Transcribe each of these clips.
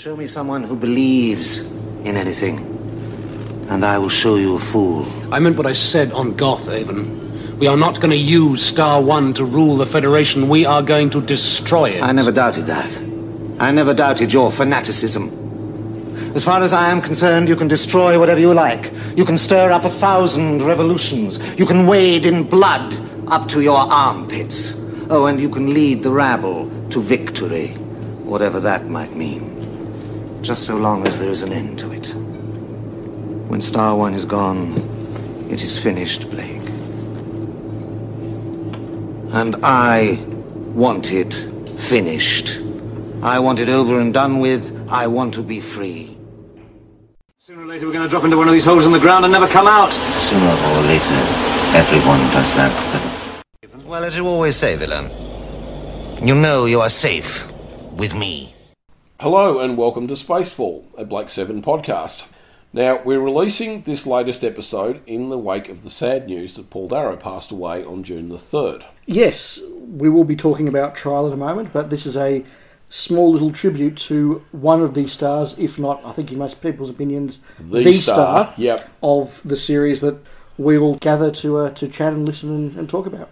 Show me someone who believes in anything, and I will show you a fool. I meant what I said on Goth, Avon. We are not going to use Star One to rule the Federation. We are going to destroy it. I never doubted that. I never doubted your fanaticism. As far as I am concerned, you can destroy whatever you like. You can stir up a thousand revolutions. You can wade in blood up to your armpits. Oh, and you can lead the rabble to victory, whatever that might mean. Just so long as there is an end to it. When Star One is gone, it is finished, Blake. And I want it finished. I want it over and done with. I want to be free. Sooner or later, we're going to drop into one of these holes in the ground and never come out. Sooner or later, everyone does that. Well, as you always say, Willem, you know you are safe with me. Hello and welcome to Spacefall, a Blake 7 podcast. Now, we're releasing this latest episode in the wake of the sad news that Paul Darrow passed away on June the 3rd. Yes, we will be talking about Trial in a moment, but this is a small little tribute to one of the stars, if not, I think in most people's opinions, The star, yep. of the series that we will gather to uh, to chat and listen and, and talk about.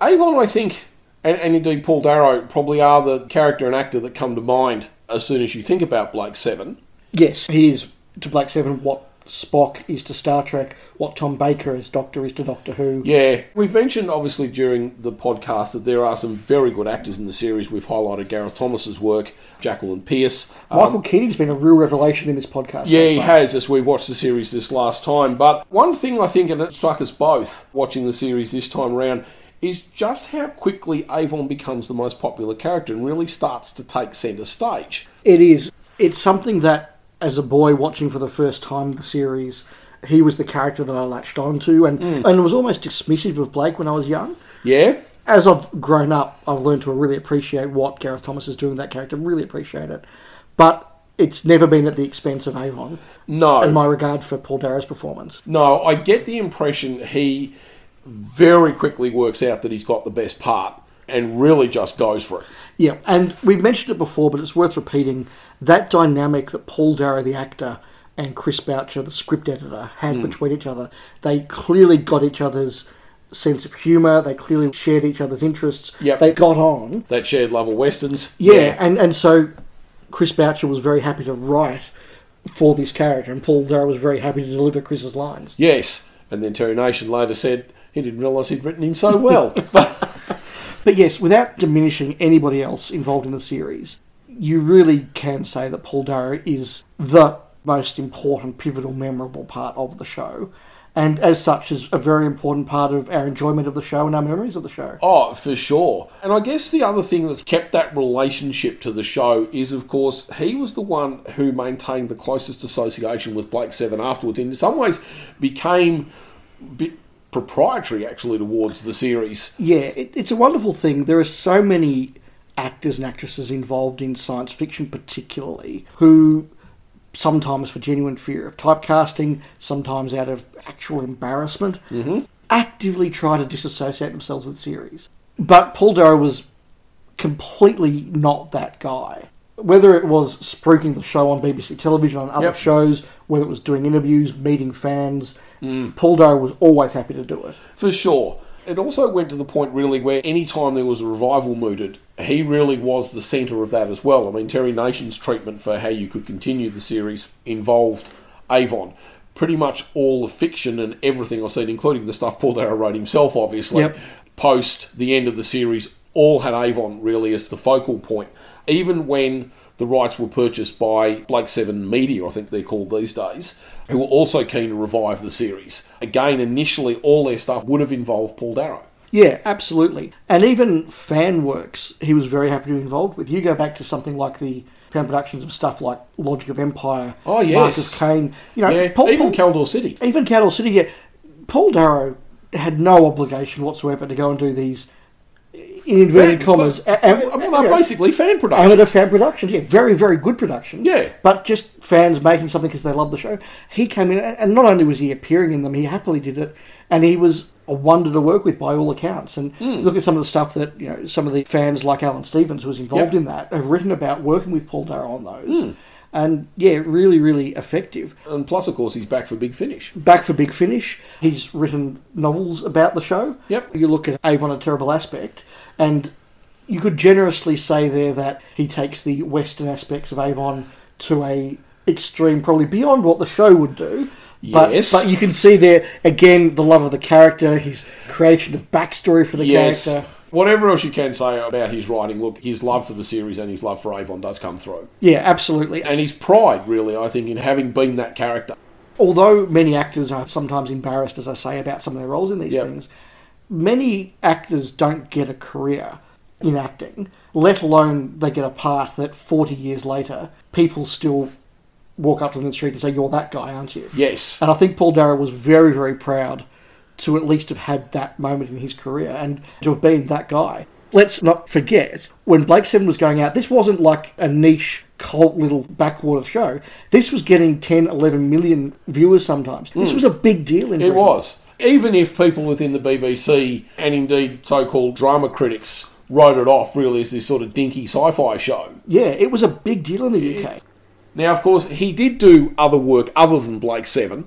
Avon, I think, and, and indeed Paul Darrow, probably are the character and actor that come to mind as soon as you think about Blake 7. Yes, he is to Blake Seven what Spock is to Star Trek, what Tom Baker as Doctor is to Doctor Who. Yeah, we've mentioned obviously during the podcast that there are some very good actors in the series. We've highlighted Gareth Thomas's work, Jacqueline Pearce. Um, Michael Keating's been a real revelation in this podcast. so Yeah, he has as we watched the series this last time. But one thing I think, and it struck us both watching the series this time around, is just how quickly Avon becomes the most popular character and really starts to take centre stage. It is. It's something that, as a boy watching for the first time the series, he was the character that I latched onto, and hmm. and was almost dismissive of Blake when I was young. Yeah, As I've grown up, I've learned to really appreciate what Gareth Thomas is doing with that character. Really appreciate it, but it's never been at the expense of Avon no, In my regard for Paul Darrow's performance. no. I get the impression he very quickly works out that he's got the best part and really just goes for it. Yeah, and we've mentioned it before, but it's worth repeating. That dynamic that Paul Darrow, the actor, and Chris Boucher, the script editor, had Hmm. between each other, they clearly got each other's sense of humour. They clearly shared each other's interests. Yep. They got on. That shared love of westerns. Yeah, and, and so Chris Boucher was very happy to write for this character, and Paul Darrow was very happy to deliver Chris's lines. yes. And then Terry Nation later said he didn't realise he'd written him so well. but But yes, without diminishing anybody else involved in the series, you really can say that Paul Darrow is the most important, pivotal, memorable part of the show. And as such, is a very important part of our enjoyment of the show and our memories of the show. Oh, for sure. And I guess the other thing that's kept that relationship to the show is, of course, he was the one who maintained the closest association with Blake Seven afterwards. And in some ways, became a bit proprietary actually towards the series. Yeah, it, it's a wonderful thing. There are so many actors and actresses involved in science fiction, particularly, who sometimes for genuine fear of typecasting, sometimes out of actual embarrassment, mm-hmm. actively try to disassociate themselves with the series. But Paul Darrow was completely not that guy. Whether it was spruiking the show on BBC television, on other Yep. shows, whether it was doing interviews, meeting fans, Mm. Paul Darrow was always happy to do it. For sure. It also went to the point really where any time there was a revival mooted, he really was the centre of that as well. I mean, Terry Nation's treatment for how you could continue the series involved Avon. Pretty much all the fiction and everything I've seen, including the stuff Paul Darrow wrote himself, obviously, Yep. post the end of the series, all had Avon really as the focal point. Even when the rights were purchased by Blake Seven Media, I think they're called these days, who were also keen to revive the series. Again, initially, all their stuff would have involved Paul Darrow. Yeah, absolutely. And even fan works, he was very happy to be involved with. You go back to something like the fan productions of stuff like Logic of Empire, Oh, yes. Mark of Kane. You know, Yeah, Paul, even Kaldor City. even Kaldor City. Yeah, Paul Darrow had no obligation whatsoever to go and do these, in inverted Fan- commas, but- a- a- well, you no, know, basically fan production. amateur fan productions. Yeah, very, very good production. Yeah. But just fans making something because they love the show. He came in, and not only was he appearing in them, he happily did it and he was a wonder to work with by all accounts. And hmm. look at some of the stuff that you know some of the fans like Alan Stevens who was involved Yep. in that have written about working with Paul Darrow on those. Hmm. And yeah, really, really effective. And plus, of course, he's back for Big Finish. Back for Big Finish, he's written novels about the show. Yep. You look at Avon: A Terrible Aspect, and you could generously say there that he takes the Western aspects of Avon to a extreme, probably beyond what the show would do. But, Yes. but you can see there again the love of the character, his creation of backstory for the Yes. character. Whatever else you can say about his writing, look, his love for the series and his love for Avon does come through. Yeah, absolutely. And his pride, really, I think, in having been that character. although many actors are sometimes embarrassed, as I say, about some of their roles in these Yep. things, many actors don't get a career in acting, let alone they get a part that 40 years later people still walk up to them in the street and say, You're that guy, aren't you? Yes. And I think Paul Darrow was very, very proud to at least have had that moment in his career and to have been that guy. Let's not forget, when Blake Seven was going out, this wasn't like a niche, cult little backwater show. This was getting 10, 11 million viewers sometimes. This was a big deal in Hmm. It Britain. was. Even if people within the BBC and indeed so called drama critics wrote it off really as this sort of dinky sci fi show. Yeah, it was a big deal in the UK. Now, of course, he did do other work other than Blake Seven.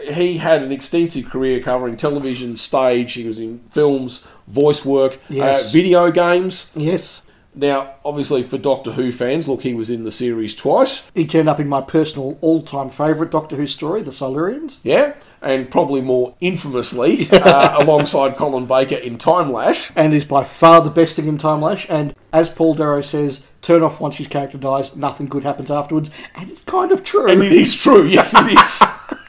He had an extensive career covering television, stage, he was in films, voice work, Yes. uh, video games. Yes. Now, obviously, for Doctor Who fans, look, he was in the series twice, He turned up in my personal all time favourite Doctor Who story, The Silurians. yeah, and probably more infamously uh, alongside Colin Baker in Timelash. and is by far the best thing in Timelash. And as Paul Darrow says, turn off once his character dies, nothing good happens afterwards. And it's kind of true. And it is true, yes, it is.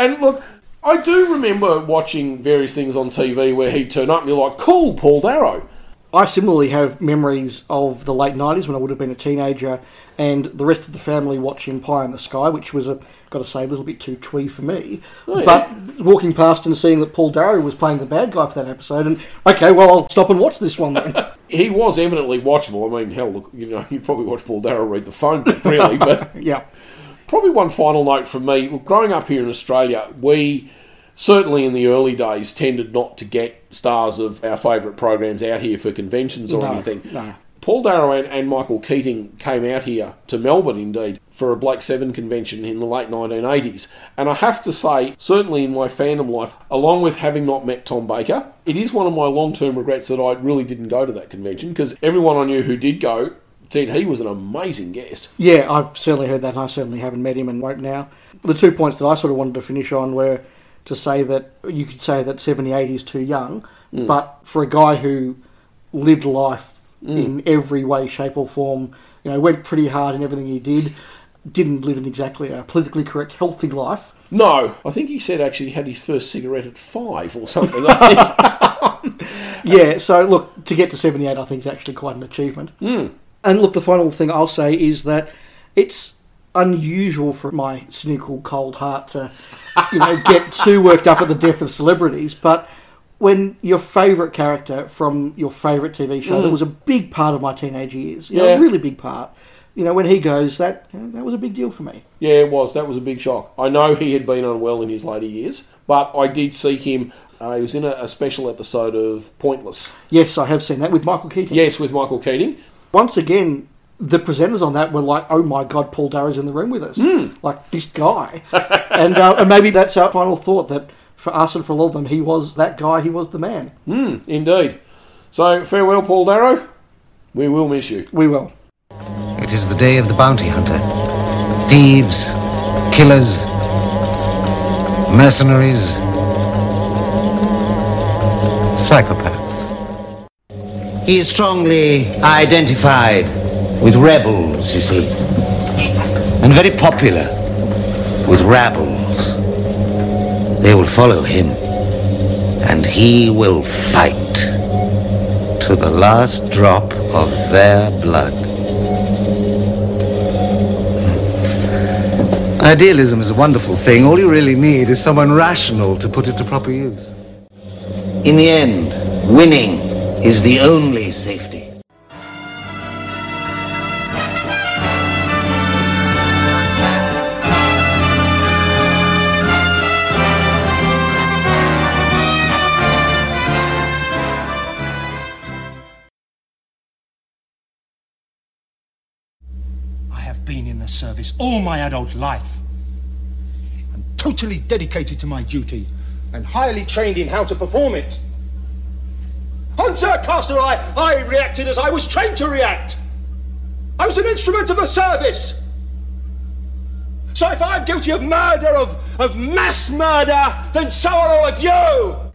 and look, I do remember watching various things on TV where he'd turn up and you're like, cool, Paul Darrow. I similarly have memories of the late 90s when I would have been a teenager and the rest of the family watching Pie in the Sky, which was, a, got to say, a little bit too twee for me. Oh, yeah. But walking past and seeing that Paul Darrow was playing the bad guy for that episode, and okay, well, I'll stop and watch this one then. He was eminently watchable. I mean, hell, look, you know, you probably watch Paul Darrow read the phone book, really, but yeah. Probably one final note from me. Growing up here in Australia, we certainly in the early days tended not to get stars of our favourite programs out here for conventions or No, anything. no. Paul Darrow and, and Michael Keating came out here to Melbourne, indeed, for a Blake Seven convention in the late 1980s. And I have to say, certainly in my fandom life, along with having not met Tom Baker, it is one of my long term regrets that I really didn't go to that convention because everyone I knew who did go said he was an amazing guest. Yeah, I've certainly heard that. and I certainly haven't met him and won't now. The two points that I sort of wanted to finish on were to say that you could say that 78 is too young, mm. but for a guy who lived life mm. in every way, shape, or form, you know, went pretty hard in everything he did, didn't live in exactly a politically correct, healthy life. No, I think he said actually he had his first cigarette at five or something. Yeah, so look, to get to 78, I think is actually quite an achievement. Mm. And look, the final thing I'll say is that it's unusual for my cynical, cold heart to, you know, get too worked up at the death of celebrities, but when your favourite character from your favourite TV show, that was a big part of my teenage years, you know, Yeah. a really big part, you know, when he goes, that you know, that was a big deal for me. yeah, it was. That was a big shock. I know he had been unwell in his later years, but I did see him. Uh, he was in a, a special episode of Pointless. Yes, I have seen that with Michael Keaton. Yes, with Michael Keating. Once again, the presenters on that were like, "Oh my God, Paul Darrow's in the room with us!" Like this guy, and, uh, and maybe that's our final thought that for us and for all of them, he was that guy. He was the man. Indeed. So farewell, Paul Darrow. We will miss you. We will. It is the day of the bounty hunter. Thieves, killers, mercenaries, psychopaths. He is strongly identified with rebels, you see, and very popular with rabbles. They will follow him, and he will fight to the last drop of their blood. Idealism is a wonderful thing. All you really need is someone rational to put it to proper use. In the end, winning is the only safety. been in the service all my adult life. I'm totally dedicated to my duty and highly trained in how to perform it. On Zircaster, I, I reacted as I was trained to react. I was an instrument of the service. So if I'm guilty of murder, of, of mass murder, then so are all of you!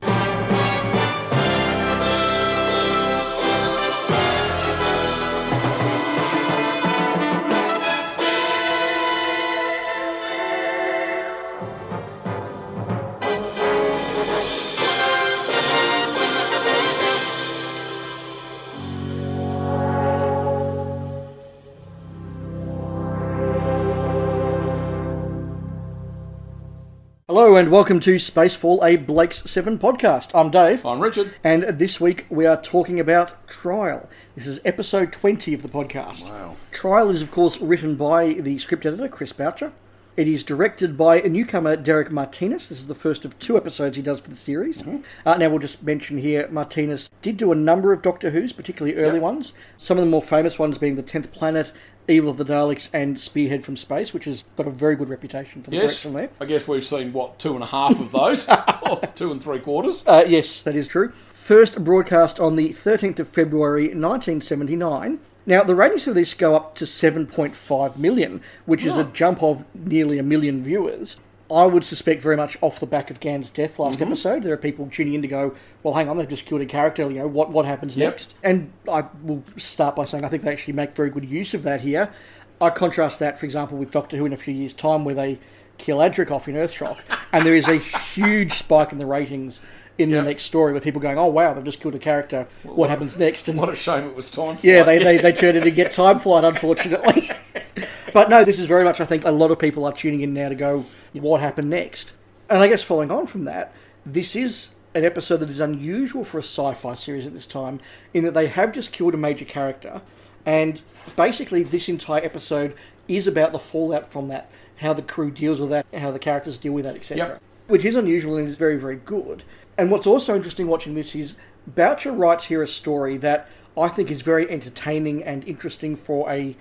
Hello and welcome to Spacefall, a Blake's 7 podcast. I'm Dave. I'm Richard. And this week we are talking about Trial. This is episode 20 of the podcast. Wow. Trial is, of course, written by the script editor, Chris Boucher. It is directed by a newcomer, Derek Martinus. This is the first of two episodes he does for the series. Uh, now, we'll just mention here Martinus did do a number of Doctor Who's, particularly early Yep. ones. Some of the more famous ones being The Tenth Planet, Evil of the Daleks, and Spearhead from Space, which has got a very good reputation for the Yes. direction there. I guess we've seen, what, two and a half of those? or two and three quarters? Uh, yes, that is true. First broadcast on the 13th of February 1979. Now, the ratings of this go up to 7.5 million, which is a jump of nearly a million viewers. I would suspect very much off the back of Gan's death last mm-hmm. episode. There are people tuning in to go, well, hang on, they've just killed a character, you know, what, what happens Yep. next? And I will start by saying I think they actually make very good use of that here. I contrast that, for example, with Doctor Who in a few years' time, where they kill Adric off in Earthshock, and there is a huge spike in the ratings in the next story with people going, "Oh wow, they've just killed a character. What happens next?" And What a shame it was time yeah, they, they, they turn it and get Time-Flight, unfortunately. but no, this is very much, I think, a lot of people are tuning in now to go, what happened next? And I guess following on from that, this is an episode that is unusual for a sci fi series at this time, in that they have just killed a major character, and basically this entire episode is about the fallout from that, how the crew deals with that, how the characters deal with that, etc. Yep. Which is unusual and is very, very good. And what's also interesting watching this is Boucher writes here a story that I think is very entertaining and interesting for a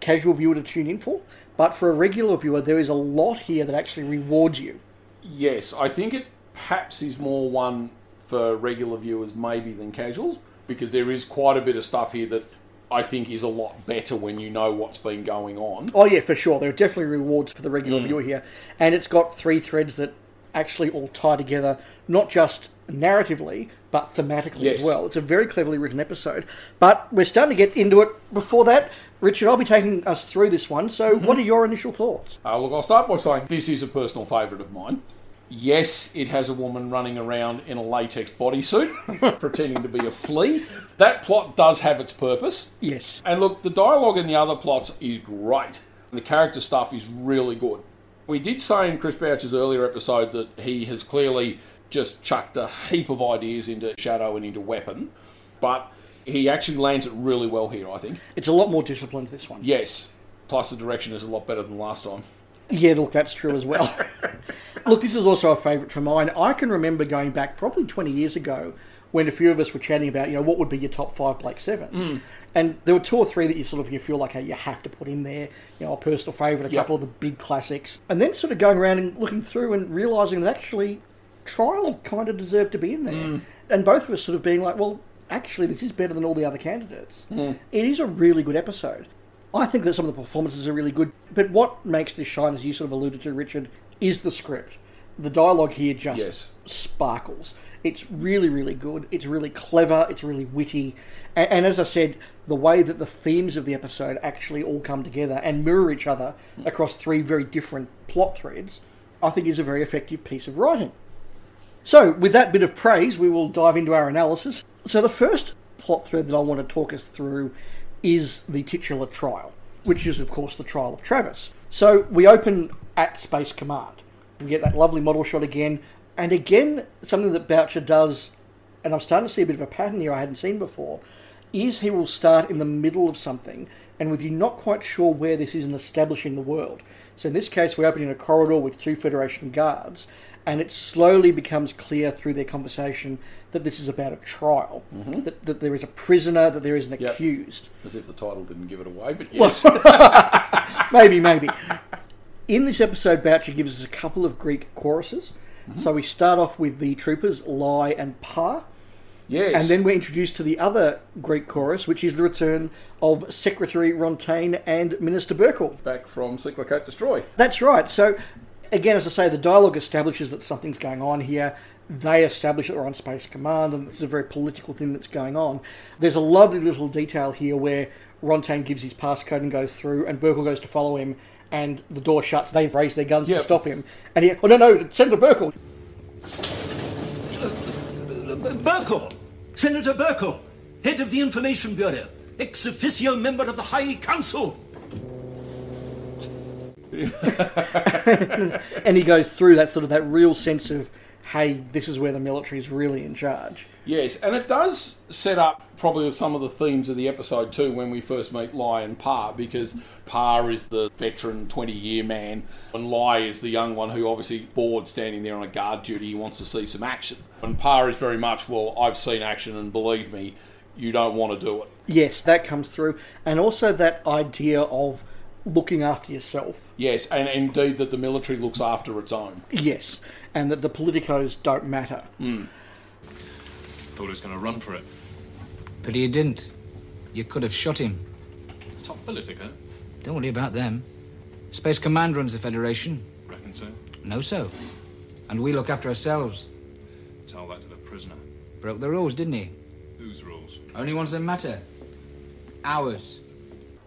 casual viewer to tune in for. But for a regular viewer, there is a lot here that actually rewards you. Yes, I think it perhaps is more one for regular viewers maybe than casuals because there is quite a bit of stuff here that I think is a lot better when you know what's been going on. Oh yeah, for sure. There are definitely rewards for the regular mm. viewer here, and it's got three threads that actually all tie together, not just narratively but thematically Yes. as well. It's a very cleverly written episode. But we're starting to get into it. Before that, Richard, I'll be taking us through this one. So, what are your initial thoughts? Uh, look, I'll start by saying this is a personal favourite of mine. Yes, it has a woman running around in a latex bodysuit, pretending to be a flea. That plot does have its purpose. Yes. And look, the dialogue in the other plots is great. And the character stuff is really good. We did say in Chris Boucher's earlier episode that he has clearly just chucked a heap of ideas into Shadow and into Weapon, but he actually lands it really well here, I think. It's a lot more disciplined, this one. Yes. Plus, the direction is a lot better than last time. Yeah, look, that's true as well. look, this is also a favourite for mine. I can remember going back probably 20 years ago when a few of us were chatting about, you know, what would be your top five Blake Sevens. Hmm. And there were two or three that you sort of you feel like hey, you have to put in there, you know, a personal favourite, a Yep. couple of the big classics. And then sort of going around and looking through and realising that actually Trial kind of deserved to be in there. Mm. And both of us sort of being like, well, actually, this is better than all the other candidates. Mm. It is a really good episode. I think that some of the performances are really good, but what makes this shine, as you sort of alluded to, Richard, is the script. The dialogue here just Yes. sparkles. It's really, really good. It's really clever. It's really witty. And, and as I said, the way that the themes of the episode actually all come together and mirror each other hmm. across three very different plot threads, I think is a very effective piece of writing. So, with that bit of praise, we will dive into our analysis. So, the first plot thread that I want to talk us through is the titular trial, which is, of course, the trial of Travis. So, we open at Space Command. We get that lovely model shot again, and again, something that Boucher does, and I'm starting to see a bit of a pattern here I hadn't seen before, is he will start in the middle of something, and with you not quite sure where this is in establishing the world. So, in this case, we open in a corridor with two Federation guards, and it slowly becomes clear through their conversation that this is about a trial, mm-hmm. that, that there is a prisoner, that there is an Yep. accused. As if the title didn't give it away, but yes. maybe, maybe. In this episode, Boucher gives us a couple of Greek choruses. Mm-hmm. So we start off with the troopers, Lie and Pa. Yes. And then we're introduced to the other Greek chorus, which is the return of Secretary Rontane and Minister Bercol. back from Seek-Locate Destroy. That's right. So, again, as I say, the dialogue establishes that something's going on here. They establish that we're on Space Command, and it's a very political thing that's going on. There's a lovely little detail here where Rontane gives his passcode and goes through, and Bercol goes to follow him, and the door shuts. They've raised their guns Yep. to stop him. And he, oh, no, no, Senator Bercol. Bercol! Senator Bercol, head of the Information Bureau, ex officio member of the High Council. And he goes through that sort of that real sense of, hey, this is where the military is really in charge. Yes, and it does set up probably some of the themes of the episode too when we first meet Lai and Pa, because Pa is the veteran 20 year man, and Lai is the young one who obviously bored standing there on a guard duty. He wants to see some action. And Pa is very much, well, I've seen action, and believe me, you don't want to do it. Yes, that comes through. And also that idea of looking after yourself. Yes, and indeed that the military looks after its own. Yes, and that the politicos don't matter. Hmm. Thought he was going to run for it. But he didn't. You could have shot him. Top politico. Don't worry about them. Space Command runs the Federation. Reckon so. No, so. And we look after ourselves. Tell that to the prisoner. Broke the rules, didn't he? Whose rules? Only ones that matter. Ours.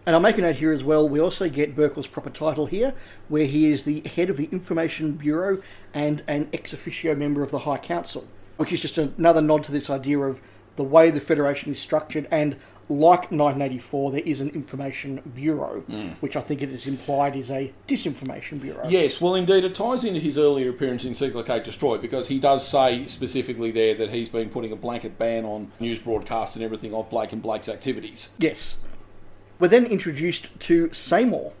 And I'll make a note here as well. We also get Bercol's proper title here, where he is the head of the Information Bureau and an ex officio member of the High Council, which is just another nod to this idea of the way the Federation is structured. And like 1984, there is an Information Bureau, mm. which I think it is implied is a disinformation bureau. Yes, well, indeed, it ties into his earlier appearance in Seek-Locate Destroyed because he does say specifically there that he's been putting a blanket ban on news broadcasts and everything of Blake and Blake's activities. Yes. We're then introduced to Seymour,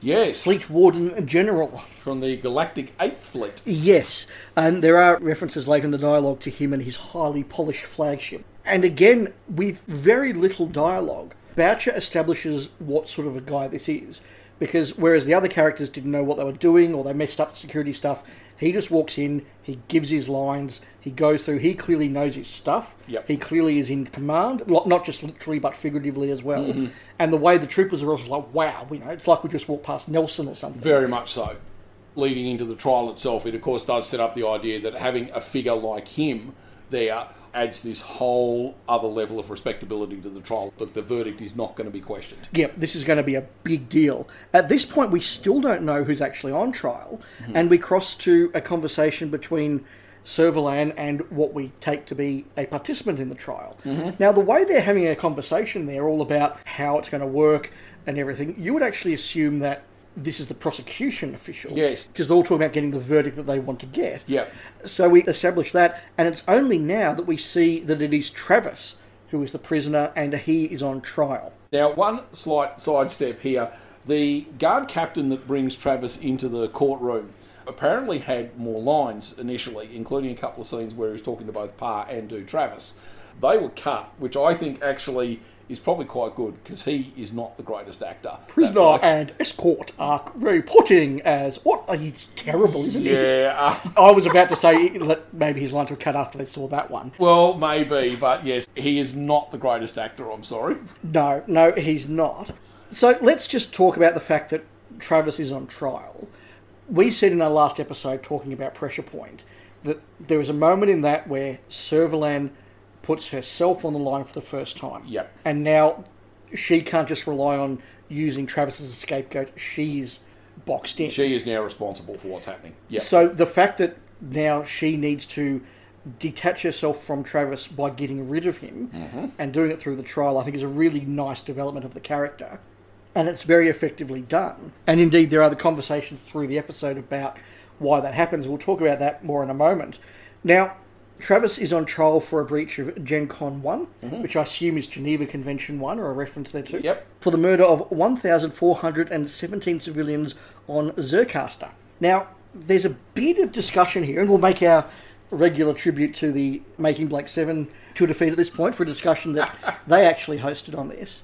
Yes, Fleet Warden General. from the Galactic Eighth Fleet. Yes, and there are references later in the dialogue to him and his highly polished flagship. And again, with very little dialogue, Boucher establishes what sort of a guy this is. Because whereas the other characters didn't know what they were doing or they messed up the security stuff, he just walks in, he gives his lines, he goes through, he clearly knows his stuff. Yep. He clearly is in command, not just literally but figuratively as well. Mm-hmm. And the way the troopers are also like, wow, you know, it's like we just walked past Nelson or something. Very much so. Leading into the trial itself, it of course does set up the idea that having a figure like him there adds this whole other level of respectability to the trial. That the verdict is not going to be questioned. Yep, this is going to be a big deal. At this point, we still don't know who's actually on trial, mm-hmm. and we cross to a conversation between Servalan and what we take to be a participant in the trial. Mm-hmm. Now, the way they're having a conversation there, all about how it's going to work and everything, you would actually assume that this is the prosecution official. Yes. Because they're all talking about getting the verdict that they want to get. Yep. So we establish that, and it's only now that we see that it is Travis who is the prisoner and he is on trial. Now, one slight sidestep here. The guard captain that brings Travis into the courtroom apparently had more lines initially, including a couple of scenes where he was talking to both Pa and to Travis. They were cut, which I think actually is probably quite good because he is not the greatest actor. Prisoner and escort are reporting as what? Oh, he's terrible, isn't he? Yeah, uh, I was about to say that maybe his lines were cut after they saw that one. well, maybe, but yes, he is not the greatest actor, I'm sorry. No, no, he's not. So let's just talk about the fact that Travis is on trial. We said in our last episode, talking about Pressure Point, that there was a moment in that where Servalan puts herself on the line for the first time. Yep. And now she can't just rely on using Travis as a scapegoat. She's boxed in. She is now responsible for what's happening. Yeah. So the fact that now she needs to detach herself from Travis by getting rid of him Mm-hmm. and doing it through the trial, I think is a really nice development of the character. And it's very effectively done. And indeed, there are the conversations through the episode about why that happens. We'll talk about that more in a moment. Now, Travis is on trial for a breach of Gen Con one which I assume is Geneva Convention 1 or a reference there too. Mm-hmm. Yep. For the murder of 1,417 civilians on Zircaster. Now, there's a bit of discussion here, and we'll make our regular tribute to the Making Blake 7 to a defeat at this point for a discussion that they actually hosted on this.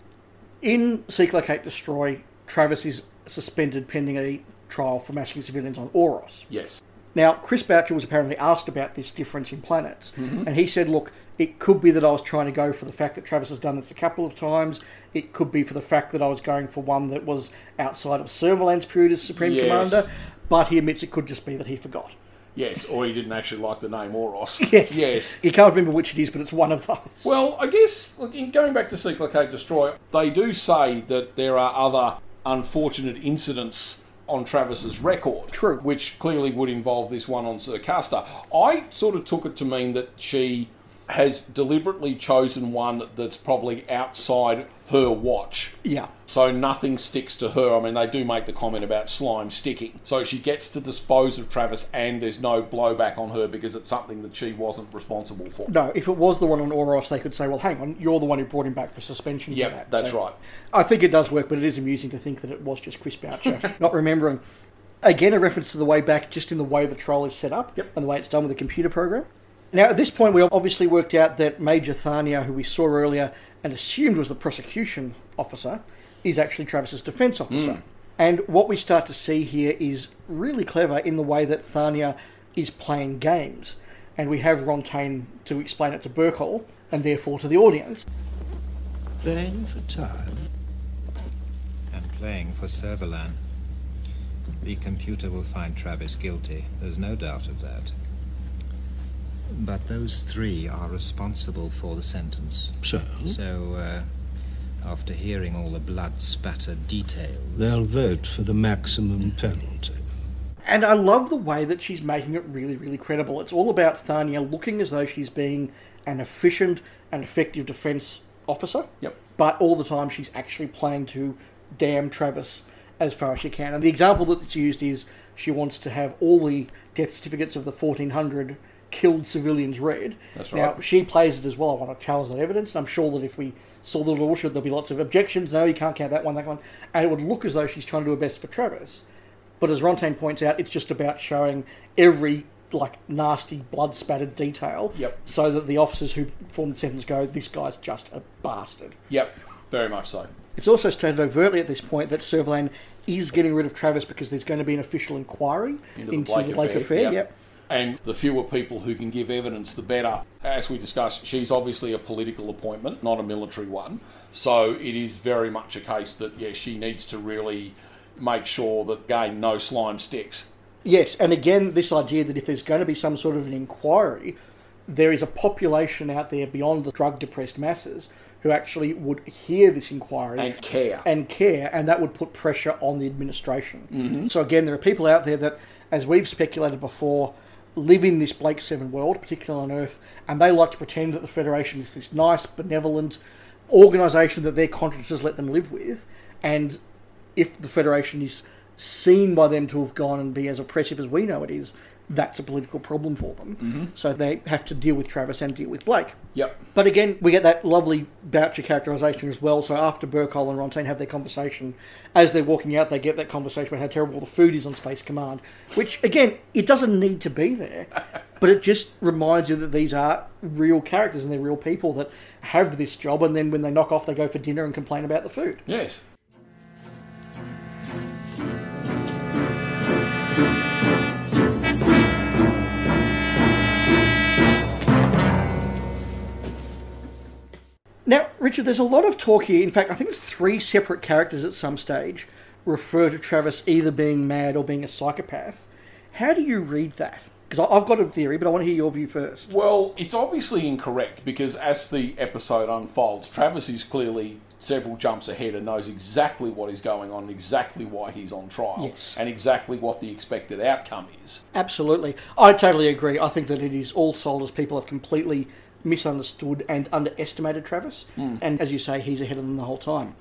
In Seek-Locate Destroy, Travis is suspended pending a trial for massacring civilians on Oros. Yes. Now, Chris Boucher was apparently asked about this difference in planets, mm-hmm. and he said, look, it could be that I was trying to go for the fact that Travis has done this a couple of times. It could be for the fact that I was going for one that was outside of Servalan's period as Supreme Yes. Commander, but he admits it could just be that he forgot. Yes, or he didn't actually like the name Oros. Yes. Yes. He can't remember which it is, but it's one of those. Well, I guess, look, in going back to Seek-Locate Destroyer, they do say that there are other unfortunate incidents on Travis's record. True. Which clearly would involve this one on Zircaster. I sort of took it to mean that she has deliberately chosen one that's probably outside her watch. Yeah. So nothing sticks to her. I mean, they do make the comment about slime sticking. So she gets to dispose of Travis, and there's no blowback on her because it's something that she wasn't responsible for. No, if it was the one on Oros, they could say, well, hang on, you're the one who brought him back for suspension Yeah, that. that's So right. I think it does work, but it is amusing to think that it was just Chris Boucher not remembering. Again, a reference to the way back, just in the way the troll is set up Yep. and the way it's done with the computer program. Now, at this point, we obviously worked out that Major Thania, who we saw earlier and assumed was the prosecution officer, is actually Travis's defense officer. Hmm. And what we start to see here is really clever in the way that Thania is playing games. And we have Rontane to explain it to Bercol and therefore to the audience. Playing for time. And playing for Servalan. The computer will find Travis guilty. There's no doubt of that. But those three are responsible for the sentence. So? So, uh, after hearing all the blood spattered details. They'll vote for the maximum penalty. And I love the way that she's making it really, really credible. It's all about Thania looking as though she's being an efficient and effective defence officer. Yep. But all the time she's actually playing to damn Travis as far as she can. And the example that's used is she wants to have all the death certificates of the 1400 killed civilians read. That's Now, right. she plays it as well. I want to challenge that evidence, and I'm sure that if we saw the little should there'll be lots of objections. No, you can't count that one, that one. And it would look as though she's trying to do her best for Travis. But as Rontane points out, it's just about showing every like nasty blood spattered detail Yep. so that the officers who form the sentence go, This guy's just a bastard. Yep, very much so. It's also stated overtly at this point that Servalan is getting rid of Travis because there's going to be an official inquiry Into the Blake, affair. affair. Yep. And the fewer people who can give evidence, the better. As we discussed, she's obviously a political appointment, not a military one. So it is very much a case that, yeah, she needs to really make sure that, again, no slime sticks. Yes, and again, this idea that if there's going to be some sort of an inquiry, there is a population out there beyond the drug depressed masses who actually would hear this inquiry And care. and care, and that would put pressure on the administration. Mm-hmm. So again, there are people out there that, as we've speculated before, live in this Blake Seven world, particularly on Earth, and they like to pretend that the Federation is this nice, benevolent organisation that their consciences let them live with, and if the Federation is seen by them to have gone and be as oppressive as we know it is, that's a political problem for them. Mm-hmm. So they have to deal with Travis and deal with Blake. Yep. But again, we get that lovely Boucher characterisation as well. So after Bercol and Rontane have their conversation, as they're walking out, they get that conversation about how terrible the food is on Space Command. Which, again, it doesn't need to be there, but it just reminds you that these are real characters and they're real people that have this job. And then when they knock off, they go for dinner and complain about the food. Yes. Now, Richard, there's a lot of talk here. In fact, I think it's three separate characters at some stage refer to Travis either being mad or being a psychopath. How do you read that? Because I've got a theory, but I want to hear your view first. Well, it's obviously incorrect because as the episode unfolds, Travis is clearly several jumps ahead and knows exactly what is going on, exactly why he's on trial, Yes. and exactly what the expected outcome is. Absolutely. I totally agree. I think that it is all sold as people have completely misunderstood and underestimated Travis. Hmm. And as you say, he's ahead of them the whole time.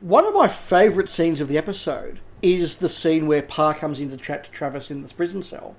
One of my favourite scenes of the episode is the scene where Parr comes in to chat to Travis in this prison cell.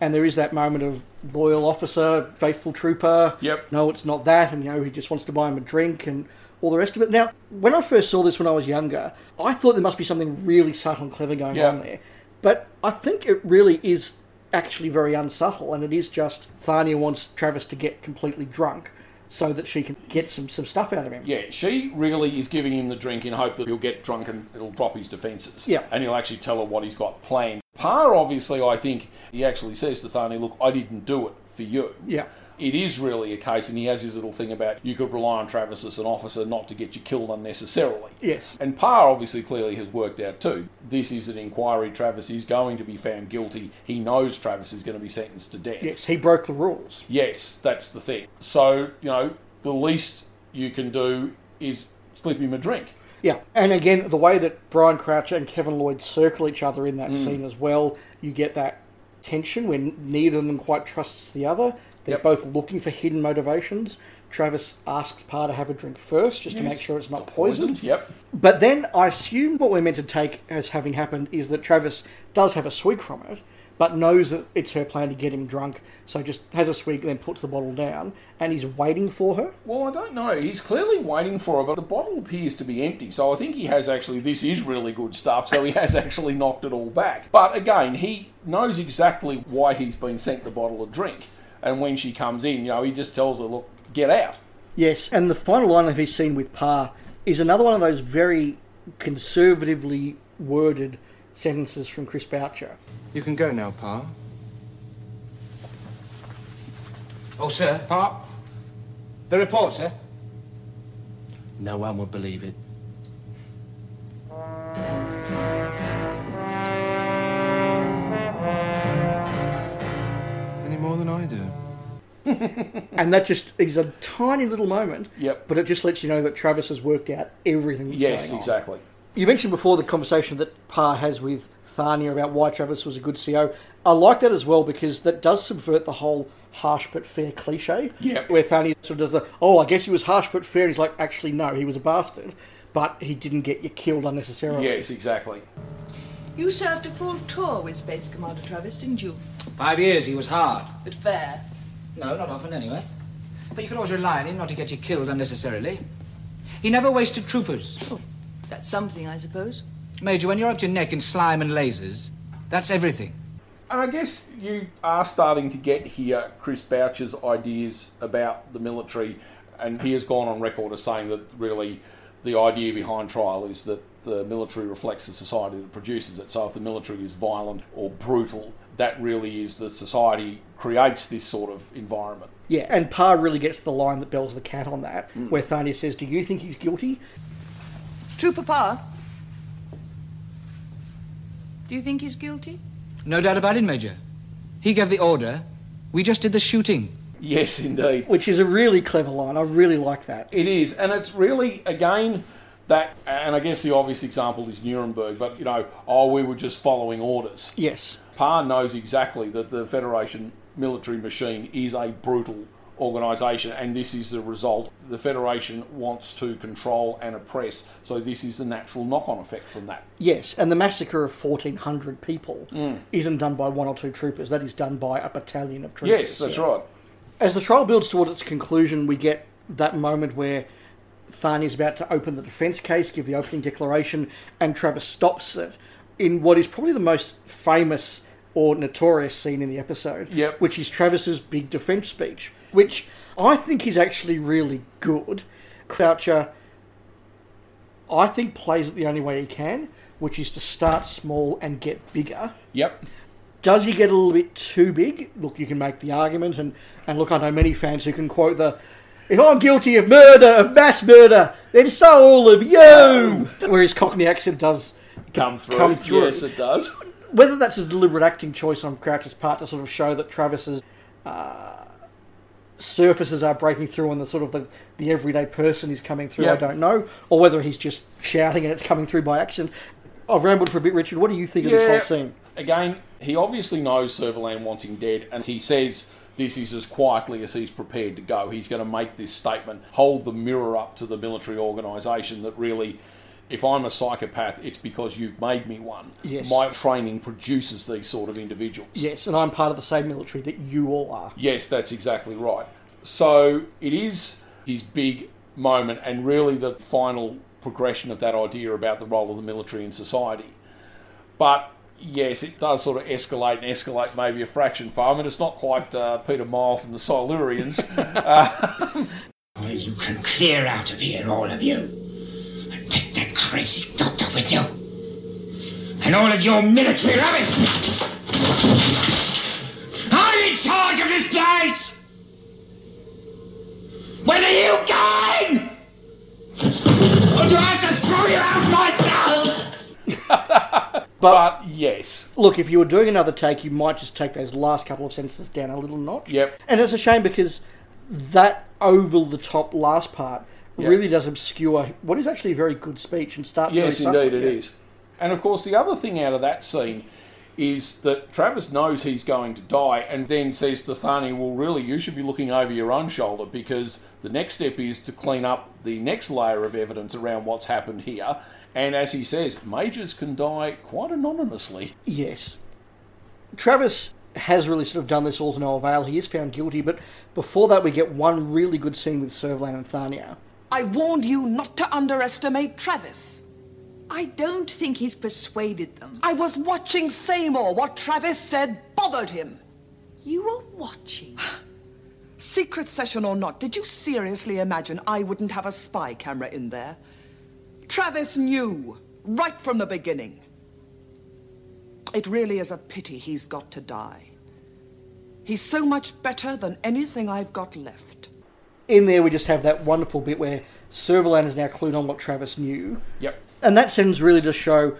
And there is that moment of loyal officer, faithful trooper. Yep. No, it's not that. And, you know, he just wants to buy him a drink and all the rest of it. Now, when I first saw this when I was younger, I thought there must be something really subtle and clever going Yeah. on there. But I think it really is actually very unsubtle, and it is just Thania wants Travis to get completely drunk so that she can get some, some stuff out of him. Yeah, she really is giving him the drink in hope that he'll get drunk and it'll drop his defences. Yeah. And he'll actually tell her what he's got planned. Parr, obviously, I think he actually says to Thani, look, I didn't do it for you. Yeah. It is really a case, and he has his little thing about you could rely on Travis as an officer not to get you killed unnecessarily. Yes. And Parr obviously clearly has worked out too. This is an inquiry. Travis is going to be found guilty. He knows Travis is going to be sentenced to death. Yes, he broke the rules. Yes, that's the thing. So, you know, the least you can do is slip him a drink. Yeah, and again, the way that Brian Croucher and Kevin Lloyd circle each other in that Mm. scene as well, you get that tension when neither of them quite trusts the other. They're Yep. both looking for hidden motivations. Travis asks Parr to have a drink first, just to make sure it's not poisoned. Yep. But then I assume what we're meant to take as having happened is that Travis does have a swig from it, but knows that it's her plan to get him drunk, so just has a swig, then puts the bottle down, and he's waiting for her. Well, I don't know. He's clearly waiting for her, but the bottle appears to be empty. So I think he has actually, this is really good stuff. So he has actually knocked it all back. But again, he knows exactly why he's been sent the bottle of drink. And when she comes in, you know, he just tells her, look, get out. Yes, and the final line of his scene with Pa is another one of those very conservatively worded sentences from Chris Boucher. You can go now, Pa. Oh, sir. Pa? The report, sir. No one would believe it. Any more than I do. And that just is a tiny little moment. Yep. But it just lets you know that Travis has worked out everything that's Yes, going on. exactly. You mentioned before the conversation that Parr has with Thania about why Travis was a good CO. I like that as well because that does subvert the whole harsh but fair cliche. Yeah. Where Thania sort of does the, oh, I guess he was harsh but fair. And he's like, actually, no, he was a bastard, but he didn't get you killed unnecessarily. Yes, exactly. You served a full tour with Space Commander Travis, didn't you? Five years, he was hard. But fair. No, not often anyway. But you could always rely on him not to get you killed unnecessarily. He never wasted troopers. Oh, That's something, I suppose. Major, when you're up to your neck in slime and lasers, that's everything. And I guess you are starting to get here Chris Boucher's ideas about the military, and he has gone on record as saying that really the idea behind trial is that the military reflects the society that produces it. So if the military is violent or brutal, that really is the society creates this sort of environment. Yeah, and Parr really gets the line that bells the cat on that, Mm. where Thania says, Do you think he's guilty? True, Papa. Do you think he's guilty? No doubt about it, Major. He gave the order. We just did the shooting. Yes, indeed. Which is a really clever line. I really like that. It is, and it's really again that, and I guess the obvious example is Nuremberg. But you know, oh, we were just following orders. Yes. Parr knows exactly that the Federation military machine is a brutal organisation, and this is the result. The Federation wants to control and oppress, so this is the natural knock-on effect from that. Yes, and the massacre of 1,400 people Mm. isn't done by one or two troopers. That is done by a battalion of troopers. Yes, that's Yeah. right. As the trial builds toward its conclusion, we get that moment where Thani is about to open the defence case, give the opening declaration, and Travis stops it in what is probably the most famous or notorious scene in the episode, Yep. which is Travis's big defence speech, which I think is actually really good. Croucher, I think, plays it the only way he can, which is to start small and get bigger. Yep. Does he get a little bit too big? Look, you can make the argument, and, and look, I know many fans who can quote the if I'm guilty of murder, of mass murder, then so all of you! Where his Cockney accent does Come through. Come through. Yes, it does. Whether that's a deliberate acting choice on Croucher's part to sort of show that Travis's uh, surfaces are breaking through and the sort of the, the everyday person is coming through, I don't know. Or whether he's just shouting and it's coming through by accident. I've rambled for a bit, Richard. What do you think of this whole scene? Again, he obviously knows Servalan wants him dead, and he says this is as quietly as he's prepared to go. He's going to make this statement, hold the mirror up to the military organisation that really, if I'm a psychopath, it's because you've made me one. Yes. My training produces these sort of individuals. Yes, and I'm part of the same military that you all are. Yes, that's exactly right. So it is his big moment and really the final progression of that idea about the role of the military in society. But yes, it does sort of escalate and escalate maybe a fraction far. I mean, it's not quite uh, Peter Miles and the Silurians. uh, You can clear out of here, all of you. And take that crazy doctor with you. And all of your military rubbish. I'm in charge of this place! When are you going? Or do I have to throw you out myself? But, yes. Look, if you were doing another take, you might just take those last couple of sentences down a little notch. Yep. And it's a shame because that over the top last part Yep. really does obscure what is actually a very good speech and starts. Yes, indeed, it is. And of course, the other thing out of that scene is that Travis knows he's going to die and then says to Thani, Well, really, you should be looking over your own shoulder because the next step is to clean up the next layer of evidence around what's happened here. And as he says, majors can die quite anonymously. Yes. Travis has really sort of done this all to no avail. He is found guilty, but before that, we get one really good scene with Servalan and Thania. I warned you not to underestimate Travis. I don't think he's persuaded them. I was watching Seymour. What Travis said bothered him. You were watching? Secret session or not, did you seriously imagine I wouldn't have a spy camera in there? Travis knew, right from the beginning. It really is a pity he's got to die. He's so much better than anything I've got left. In there, we just have that wonderful bit where Servalan is now clued on what Travis knew. Yep. And that sentence really does show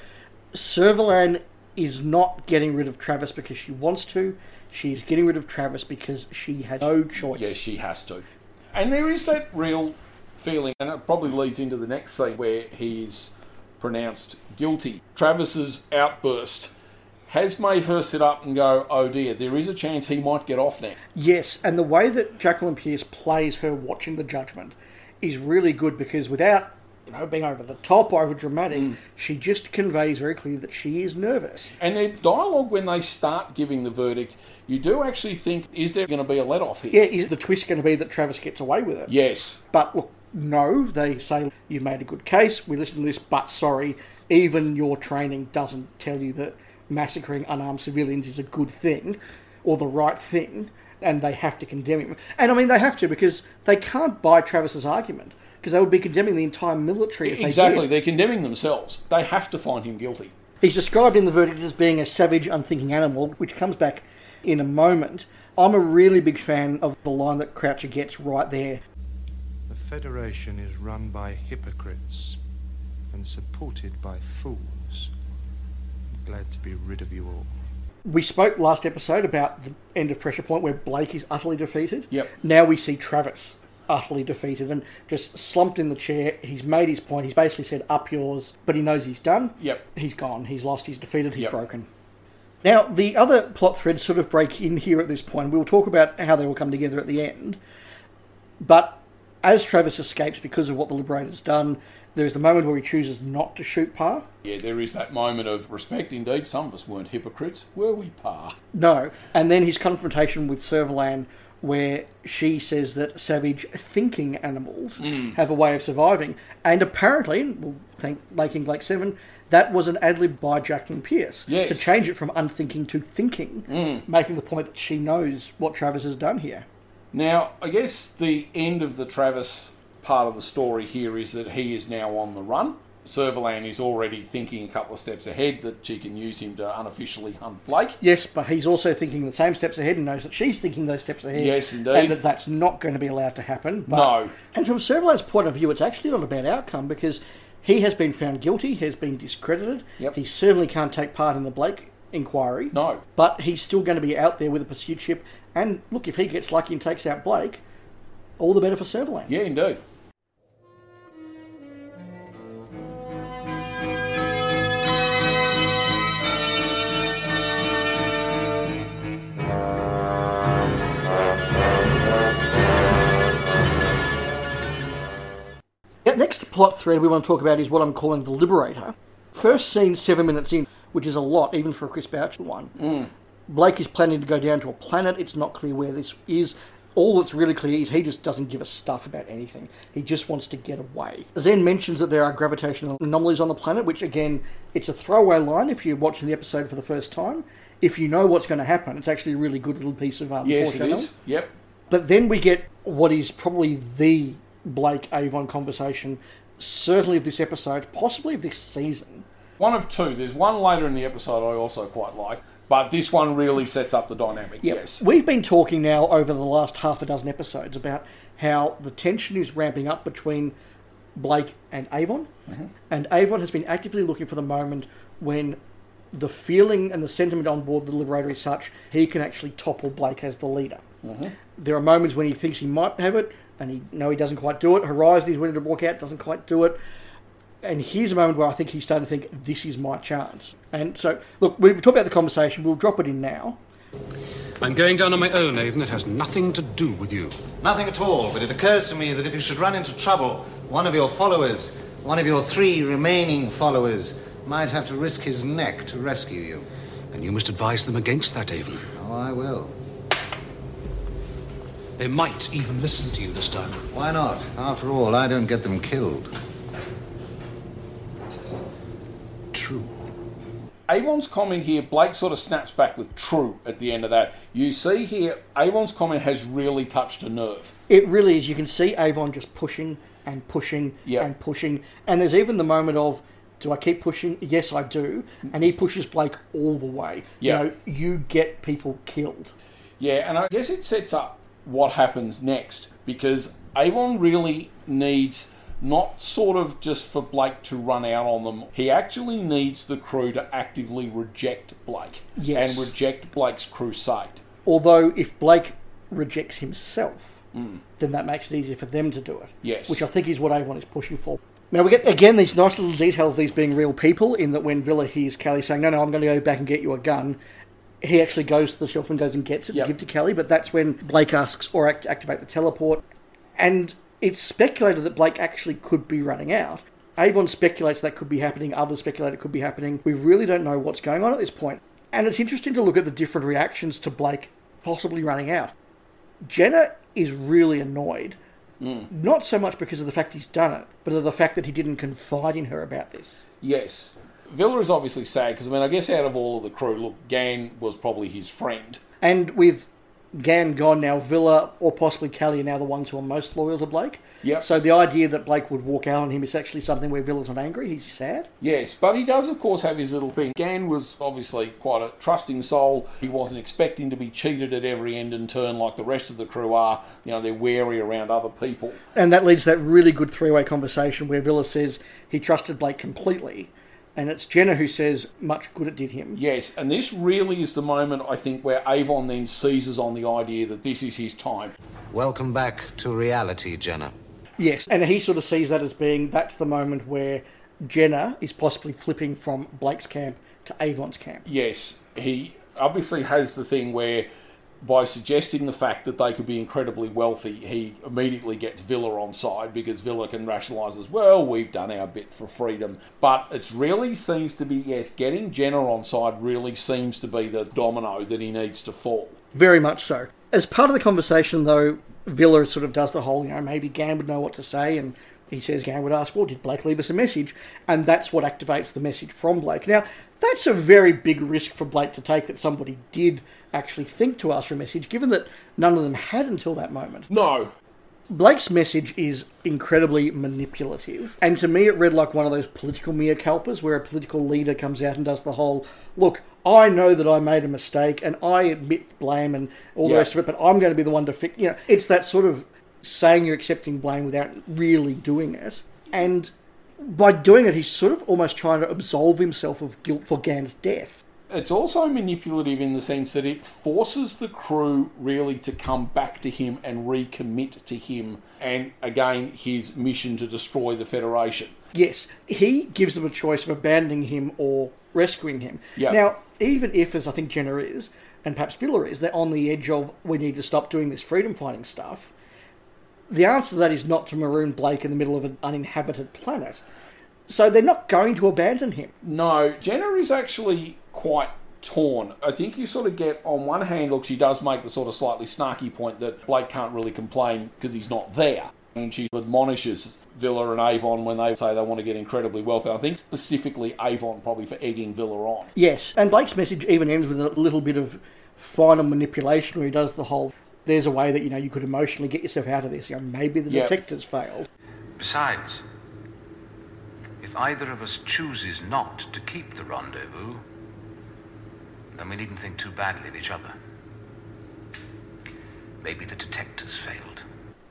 Servalan is not getting rid of Travis because she wants to. She's getting rid of Travis because she has no choice. Yes, she has to. And there is that real feeling, and it probably leads into the next scene where he's pronounced guilty. Travis's outburst has made her sit up and go, oh dear, there is a chance he might get off now. Yes, and the way that Jacqueline Pearce plays her watching the judgment is really good because without you know being over the top or over dramatic, mm. she just conveys very clearly that she is nervous. And their dialogue, when they start giving the verdict, you do actually think, is there going to be a let off here? Yeah, is the twist going to be that Travis gets away with it? Yes. But look, no, they say you've made a good case. We listen to this, but sorry, even your training doesn't tell you that massacring unarmed civilians is a good thing or the right thing, and they have to condemn him. And I mean, they have to because they can't buy Travis's argument because they would be condemning the entire military if they Exactly, did. they're condemning themselves. They have to find him guilty. He's described in the verdict as being a savage, unthinking animal, which comes back in a moment. I'm a really big fan of the line that Croucher gets right there. The Federation is run by hypocrites and supported by fools. I'm glad to be rid of you all. We spoke last episode about the end of Pressure Point where Blake is utterly defeated. Yep. Now we see Travis utterly defeated and just slumped in the chair. He's made his point. He's basically said, up yours, but he knows he's done. Yep. He's gone. He's lost. He's defeated. He's Yep. broken. Now, the other plot threads sort of break in here at this point. We'll talk about how they will come together at the end. But as Travis escapes because of what the Liberator's done, there is the moment where he chooses not to shoot Par. Yeah, there is that moment of respect indeed. Some of us weren't hypocrites, were we, Par? No. And then his confrontation with Servalan, where she says that savage thinking animals Mm. have a way of surviving. And apparently, well, thank Lake in Lake 7, that was an ad lib by Jacqueline Pearce Yes. to change it from unthinking to thinking, Mm. making the point that she knows what Travis has done here. Now, I guess the end of the Travis part of the story here is that he is now on the run. Servalan is already thinking a couple of steps ahead that she can use him to unofficially hunt Blake. Yes, but he's also thinking the same steps ahead and knows that she's thinking those steps ahead. Yes, indeed. And that that's not going to be allowed to happen. But, No. And from Servalan's point of view, it's actually not a bad outcome because he has been found guilty, has been discredited. Yep. He certainly can't take part in the Blake inquiry. No. But he's still going to be out there with a pursuit ship. And look, if he gets lucky and takes out Blake, all the better for Servalan. Yeah, indeed. Next plot thread we want to talk about is what I'm calling the Liberator. First scene seven minutes in, which is a lot even for a Chris Boucher one. Mm. Blake is planning to go down to a planet. It's not clear where this is. All that's really clear is he just doesn't give a stuff about anything. He just wants to get away. Zen mentions that there are gravitational anomalies on the planet, which again, it's a throwaway line if you're watching the episode for the first time. If you know what's going to happen, it's actually a really good little piece of um, Yes, it is. Yep. But then we get what is probably the Blake Avon conversation, certainly of this episode, possibly of this season. One of two. There's one later in the episode I also quite like, but this one really sets up the dynamic. Yep. Yes. We've been talking now over the last half a dozen episodes about how the tension is ramping up between Blake and Avon. Mm-hmm. And Avon has been actively looking for the moment when the feeling and the sentiment on board the Liberator is such he can actually topple Blake as the leader. Mm-hmm. There are moments when he thinks he might have it, and he no, he doesn't quite do it. Horizon, he's willing to walk out, doesn't quite do it. And here's a moment where I think he's starting to think this is my chance. And so, look, we've talked about the conversation. We'll drop it in now. I'm going down on my own, Avon. It has nothing to do with you. Nothing at all, but it occurs to me that if you should run into trouble, one of your followers, one of your three remaining followers, might have to risk his neck to rescue you. And you must advise them against that, Avon. Oh, I will. They might even listen to you this time. Why not? After all, I don't get them killed. True. Avon's comment here, Blake sort of snaps back with true at the end of that. You see here, Avon's comment has really touched a nerve. It really is. You can see Avon just pushing and pushing Yep. and pushing. And there's even the moment of, do I keep pushing? Yes, I do. And he pushes Blake all the way. Yeah. You know, you get people killed. Yeah, and I guess it sets up what happens next because Avon really needs not sort of just for Blake to run out on them. He actually needs the crew to actively reject Blake Yes. and reject Blake's crusade. Although, if Blake rejects himself, hmm. then that makes it easier for them to do it. Yes. Which I think is what Avon is pushing for. Now, we get, again, these nice little details of these being real people, in that when Vila hears Cally saying, no, no, I'm going to go back and get you a gun, he actually goes to the shelf and goes and gets it Yep. to give to Cally, but that's when Blake asks or act- activate the teleport. And it's speculated that Blake actually could be running out. Avon speculates that could be happening, others speculate it could be happening. We really don't know what's going on at this point. And it's interesting to look at the different reactions to Blake possibly running out. Jenna is really annoyed, mm. not so much because of the fact he's done it, but of the fact that he didn't confide in her about this. Yes. Vila is obviously sad because, I mean, I guess out of all of the crew, look, Gan was probably his friend. And with Gan gone now, Vila or possibly Cally are now the ones who are most loyal to Blake. Yeah. So the idea that Blake would walk out on him is actually something where Vila's not angry, he's sad. Yes, but he does, of course, have his little thing. Gan was obviously quite a trusting soul. He wasn't expecting to be cheated at every end and turn like the rest of the crew are. You know, they're wary around other people. And that leads to that really good three way conversation where Vila says he trusted Blake completely. And it's Jenna who says much good it did him. Yes, and this really is the moment, I think, where Avon then seizes on the idea that this is his time. Welcome back to reality, Jenna. Yes, and he sort of sees that as being that's the moment where Jenna is possibly flipping from Blake's camp to Avon's camp. Yes, he obviously has the thing where by suggesting the fact that they could be incredibly wealthy, he immediately gets Vila on side because Vila can rationalise as well, we've done our bit for freedom. But it really seems to be, yes, getting Jenna on side really seems to be the domino that he needs to fall. Very much so. As part of the conversation, though, Vila sort of does the whole, you know, maybe Gan would know what to say, and he says Gan would ask, well, did Blake leave us a message? And that's what activates the message from Blake. Now, that's a very big risk for Blake to take that somebody did actually think to ask for a message, given that none of them had until that moment. No. Blake's message is incredibly manipulative, and to me, it read like one of those political mea culpas where a political leader comes out and does the whole look. I know that I made a mistake, and I admit blame and all the Yeah. rest of it, but I'm going to be the one to fix. You know, it's that sort of saying you're accepting blame without really doing it, and by doing it, he's sort of almost trying to absolve himself of guilt for Gan's death. It's also manipulative in the sense that it forces the crew really to come back to him and recommit to him and again his mission to destroy the Federation. Yes, he gives them a choice of abandoning him or rescuing him. Yeah. Now, even if, as I think Jenna is, and perhaps Vila is, they're on the edge of we need to stop doing this freedom fighting stuff, the answer to that is not to maroon Blake in the middle of an uninhabited planet. So they're not going to abandon him. No, Jenna is actually quite torn. I think you sort of get, on one hand, look, she does make the sort of slightly snarky point that Blake can't really complain because he's not there. And she admonishes Vila and Avon when they say they want to get incredibly wealthy. I think specifically Avon probably for egging Vila on. Yes, and Blake's message even ends with a little bit of final manipulation where he does the whole there's a way that, you know, you could emotionally get yourself out of this. You know, maybe the Yep. detectives failed. Besides, if either of us chooses not to keep the rendezvous, then we needn't think too badly of each other. Maybe the detectors failed.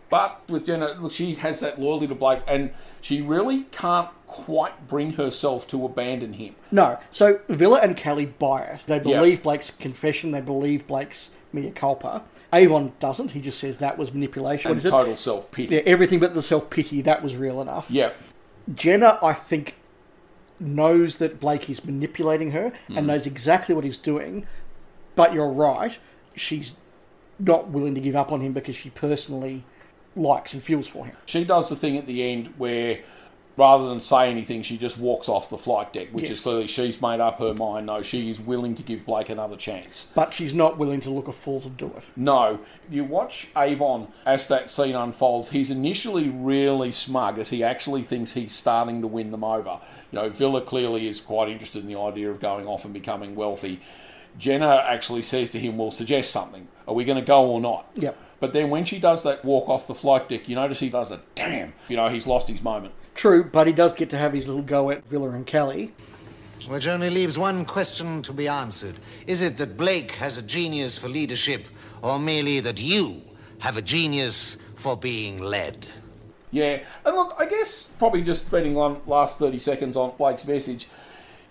But with Jenna, look, she has that loyalty to Blake, and she really can't quite bring herself to abandon him. No. So Vila and Cally buy it. They Yeah. believe Blake's confession. They believe Blake's mea culpa. Avon doesn't. He just says that was manipulation. And What is it? total self-pity. Yeah, everything but the self pity. That was real enough. Yeah. Jenna, I think, knows that Blake is manipulating her Mhm. and knows exactly what he's doing. But you're right. She's not willing to give up on him because she personally likes and feels for him. She does the thing at the end where rather than say anything, she just walks off the flight deck, which Yes. is clearly she's made up her mind. No, she is willing to give Blake another chance. But she's not willing to look a fool to do it. No, you watch Avon as that scene unfolds. He's initially really smug as he actually thinks he's starting to win them over. You know, Vila clearly is quite interested in the idea of going off and becoming wealthy. Jenna actually says to him, We'll suggest something. Are we going to go or not?" Yep. But then when she does that walk off the flight deck, you notice he does a damn. You know, he's lost his moment. True, but he does get to have his little go at Vila and Cally. Which only leaves one question to be answered. Is it that Blake has a genius for leadership, or merely that you have a genius for being led? Yeah, and look, I guess probably just spending one last 30 seconds on Blake's message,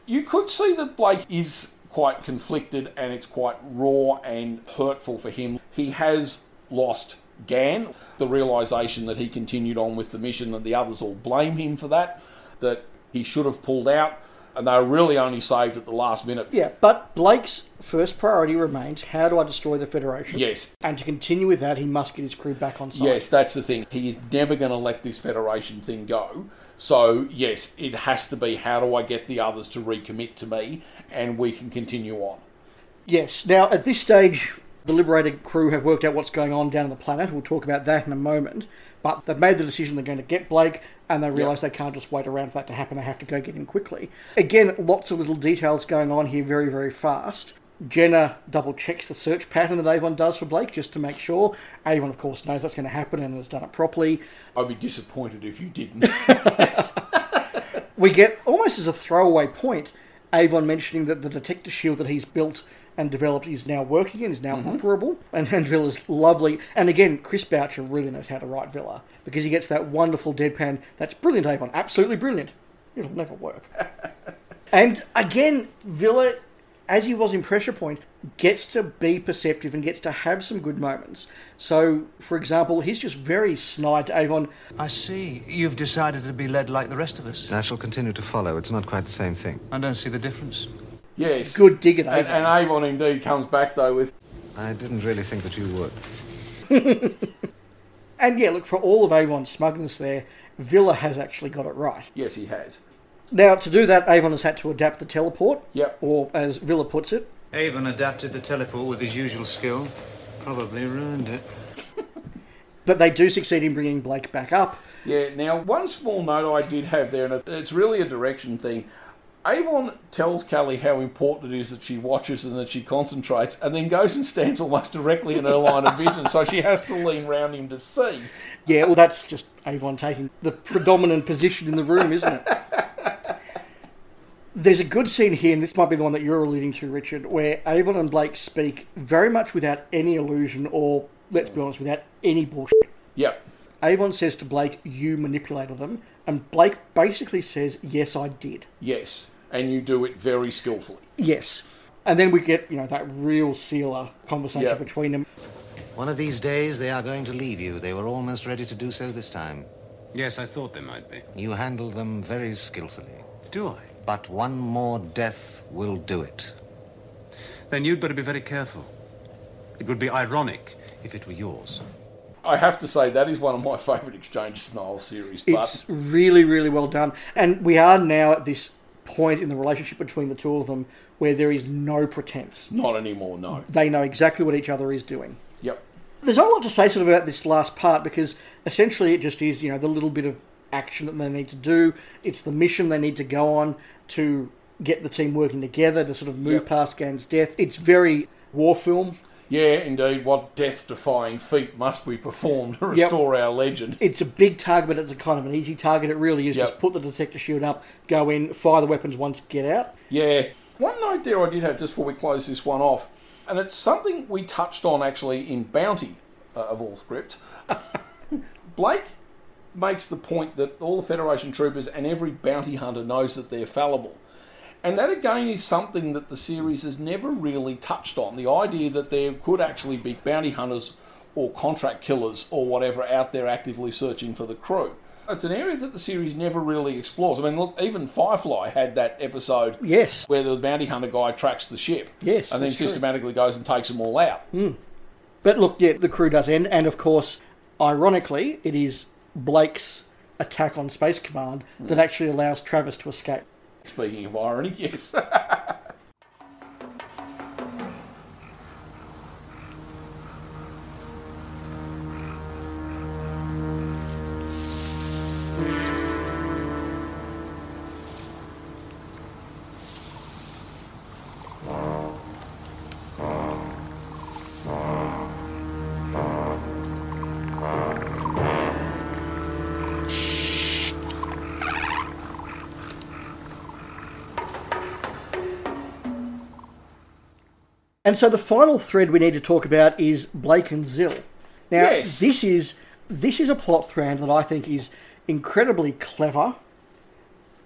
you could see that Blake is quite conflicted and it's quite raw and hurtful for him. He has lost Gan, the realization that he continued on with the mission and the others all blame him for that, that he should have pulled out, and they were really only saved at the last minute. Yeah, but Blake's first priority remains how do I destroy the Federation? Yes. And to continue with that, he must get his crew back on site. Yes, that's the thing. He is never going to let this Federation thing go. So, yes, it has to be how do I get the others to recommit to me and we can continue on. Yes. Now, at this stage, the Liberator crew have worked out what's going on down on the planet. We'll talk about that in a moment. But they've made the decision they're going to get Blake, and they realise they can't just wait around for that to happen. They have to go get him quickly. Again, lots of little details going on here very, very fast. Jenna double checks the search pattern that Avon does for Blake just to make sure. Avon, of course, knows that's going to happen and has done it properly. I'd be disappointed if you didn't. we get almost as a throwaway point Avon mentioning that the detector shield that he's built and developed is now working and is now Mhm. operable. And, and Vila's lovely. And again, Chris Boucher really knows how to write Vila because he gets that wonderful deadpan. That's brilliant, Avon. Absolutely brilliant. It'll never work. and again, Vila, as he was in Pressure Point, gets to be perceptive and gets to have some good moments. So, for example, he's just very snide to Avon. I see. You've decided to be led like the rest of us. I shall continue to follow. It's not quite the same thing. I don't see the difference. Yes. Good dig at And, Avon. and Avon indeed comes back though with. I didn't really think that you would. And yeah, look, for all of Avon's smugness there, Vila has actually got it right. Yes, he has. Now, to do that, Avon has had to adapt the teleport. Yep. Or, as Vila puts it, Avon adapted the teleport with his usual skill. Probably ruined it. but they do succeed in bringing Blake back up. Yeah, now, one small note I did have there, and it's really a direction thing. Avon tells Cally how important it is that she watches and that she concentrates, and then goes and stands almost directly in her line of vision, so she has to lean round him to see. Yeah, well, that's just Avon taking the predominant position in the room, isn't it? There's a good scene here, and this might be the one that you're alluding to, Richard, where Avon and Blake speak very much without any illusion or, let's be honest, without any bullshit. Yep. Avon says to Blake, You manipulated them, and Blake basically says, Yes, I did. Yes, and you do it very skillfully. Yes. And then we get, you know, that real sealer conversation Yeah. between them. One of these days they are going to leave you. They were almost ready to do so this time. Yes, I thought they might be. You handled them very skillfully. Do I? But one more death will do it. Then you'd better be very careful. It would be ironic if it were yours. I have to say, that is one of my favourite exchanges in the whole series, but It's really, really well done. And we are now at this point in the relationship between the two of them where there is no pretense. not anymore, no. They know exactly what each other is doing. Yep. There's not a lot to say sort of about this last part because essentially it just is, you know, the little bit of action that they need to do. It's the mission they need to go on to get the team working together to sort of move Yep. past Gan's death. It's very war film. Yeah, indeed. What death-defying feat must we perform to Yep. restore our legend? It's a big target, but it's a kind of an easy target. It really is. Yep. Just put the detector shield up, go in, fire the weapons once, get out. Yeah. One note there I did have just before we close this one off, and it's something we touched on actually in Bounty uh, of all script. Blake makes the point that all the Federation troopers and every bounty hunter knows that they're fallible. And that again is something that the series has never really touched on. The idea that there could actually be bounty hunters or contract killers or whatever out there actively searching for the crew. It's an area that the series never really explores. I mean, look, even Firefly had that episode Yes. where the bounty hunter guy tracks the ship. Yes, And then that's true. systematically goes and takes them all out. Hmm. But look, yeah, the crew does end, and of course, ironically, it is Blake's attack on Space Command that actually allows Travis to escape. Speaking of irony, yes. And so the final thread we need to talk about is Blake and Zill. Now, Yes. this is this is a plot thread that I think is incredibly clever,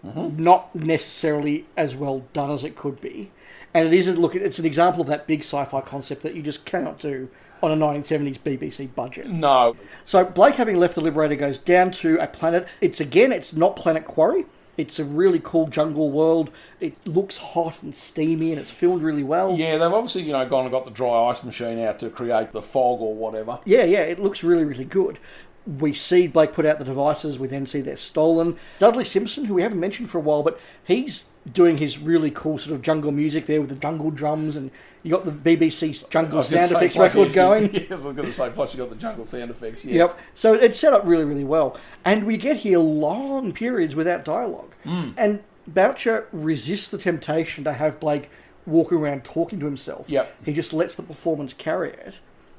mm-hmm. not necessarily as well done as it could be, and it is a look. It's an example of that big sci-fi concept that you just cannot do on a 1970s BBC budget. no. So Blake, having left the Liberator, goes down to a planet. It's again, it's not Planet Quarry. It's a really cool jungle world. It looks hot and steamy, and it's filmed really well. Yeah, they've obviously, you know, gone and got the dry ice machine out to create the fog or whatever. Yeah, yeah, it looks really, really good. We see Blake put out the devices. We then see they're stolen. Dudley Simpson, who we haven't mentioned for a while, but he's doing his really cool sort of jungle music there with the jungle drums, and you got the BBC jungle sound effects record going. Yes, I was going to say, plus you got the jungle sound effects. Yes. Yep. So it's set up really, really well. And we get here long periods without dialogue. Mm. And Boucher resists the temptation to have Blake walking around talking to himself. Yep. He just lets the performance carry it.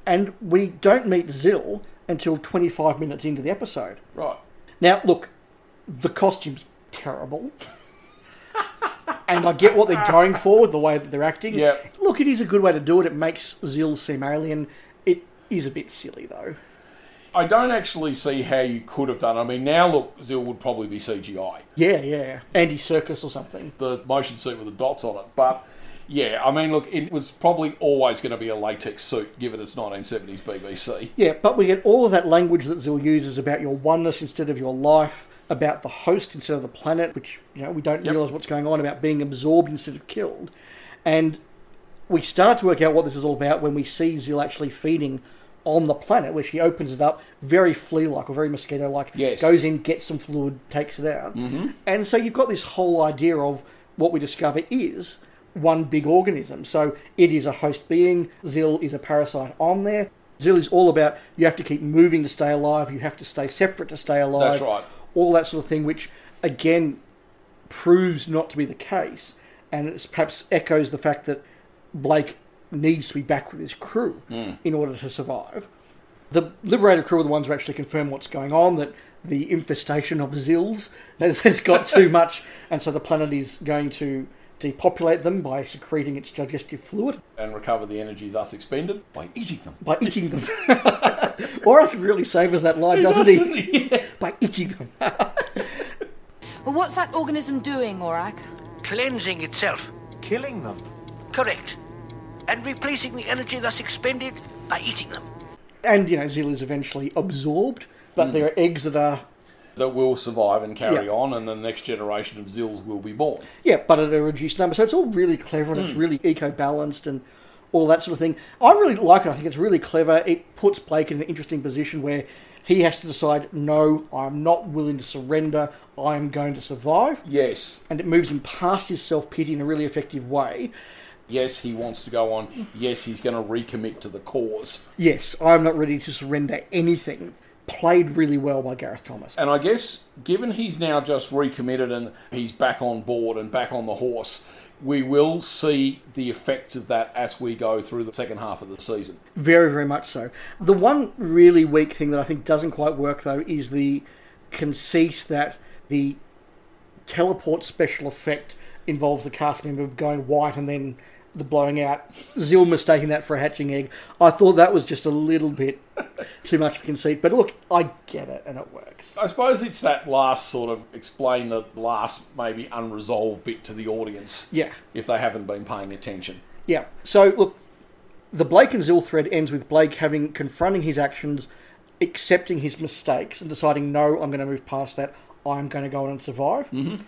And we don't meet Zill until 25 minutes into the episode. Right. Now, look, the costume's terrible. and I get what they're going for with the way that they're acting. Yeah. Look, it is a good way to do it. It makes Zill seem alien. It is a bit silly, though. I don't actually see how you could have done. I mean, now look, Zill would probably be CGI. Yeah, yeah. Andy Serkis or something. The motion suit with the dots on it. But yeah, I mean, look, it was probably always going to be a latex suit, given it's 1970s BBC. Yeah, but we get all of that language that Zill uses about your oneness instead of your life, about the host instead of the planet, which, you know, we don't realise what's going on, about being absorbed instead of killed. And we start to work out what this is all about when we see Zill actually feeding on the planet, where she opens it up very flea like or very mosquito like, Yes. goes in, gets some fluid, takes it out. Mhm. And so you've got this whole idea of what we discover is one big organism. So it is a host being, Zill is a parasite on there. Zill is all about you have to keep moving to stay alive, you have to stay separate to stay alive. That's right. All that sort of thing, which again proves not to be the case. And it perhaps echoes the fact that Blake needs to be back with his crew Mm. in order to survive. The Liberator crew are the ones who actually confirm what's going on, that the infestation of Zills has, has got too much, and so the planet is going to depopulate them by secreting its digestive fluid, And recover the energy thus expended by eating them. by eating them. Warwick really savours that line, doesn't he? by eating them. But what's that organism doing, Orac? Cleansing itself. Killing them. Correct. And replacing the energy thus expended by eating them. And, you know, Zill is eventually absorbed, but there are eggs that are That will survive and carry Yeah. on, and the next generation of Zills will be born. Yeah, but at a reduced number. So it's all really clever and it's Mm. really eco balanced and all that sort of thing. I really like it. I think it's really clever. It puts Blake in an interesting position where he has to decide no, I'm not willing to surrender. I am going to survive. Yes. And it moves him past his self pity in a really effective way. Yes, he wants to go on. Yes, he's going to recommit to the cause. Yes, I'm not ready to surrender anything. Played really well by Gareth Thomas. And I guess, given he's now just recommitted and he's back on board and back on the horse, we will see the effects of that as we go through the second half of the season. Very, very much so. The one really weak thing that I think doesn't quite work, though, is the conceit that the teleport special effect involves the cast member going white and then the blowing out. Zill mistaking that for a hatching egg. I thought that was just a little bit too much of conceit. But look, I get it and it works. I suppose it's that last sort of explain the last maybe unresolved bit to the audience. Yeah. If they haven't been paying attention. Yeah. So look, the Blake and Zill thread ends with Blake having confronting his actions, accepting his mistakes, and deciding, no, I'm going to move past that. I'm going to go on and survive. Mm-hmm.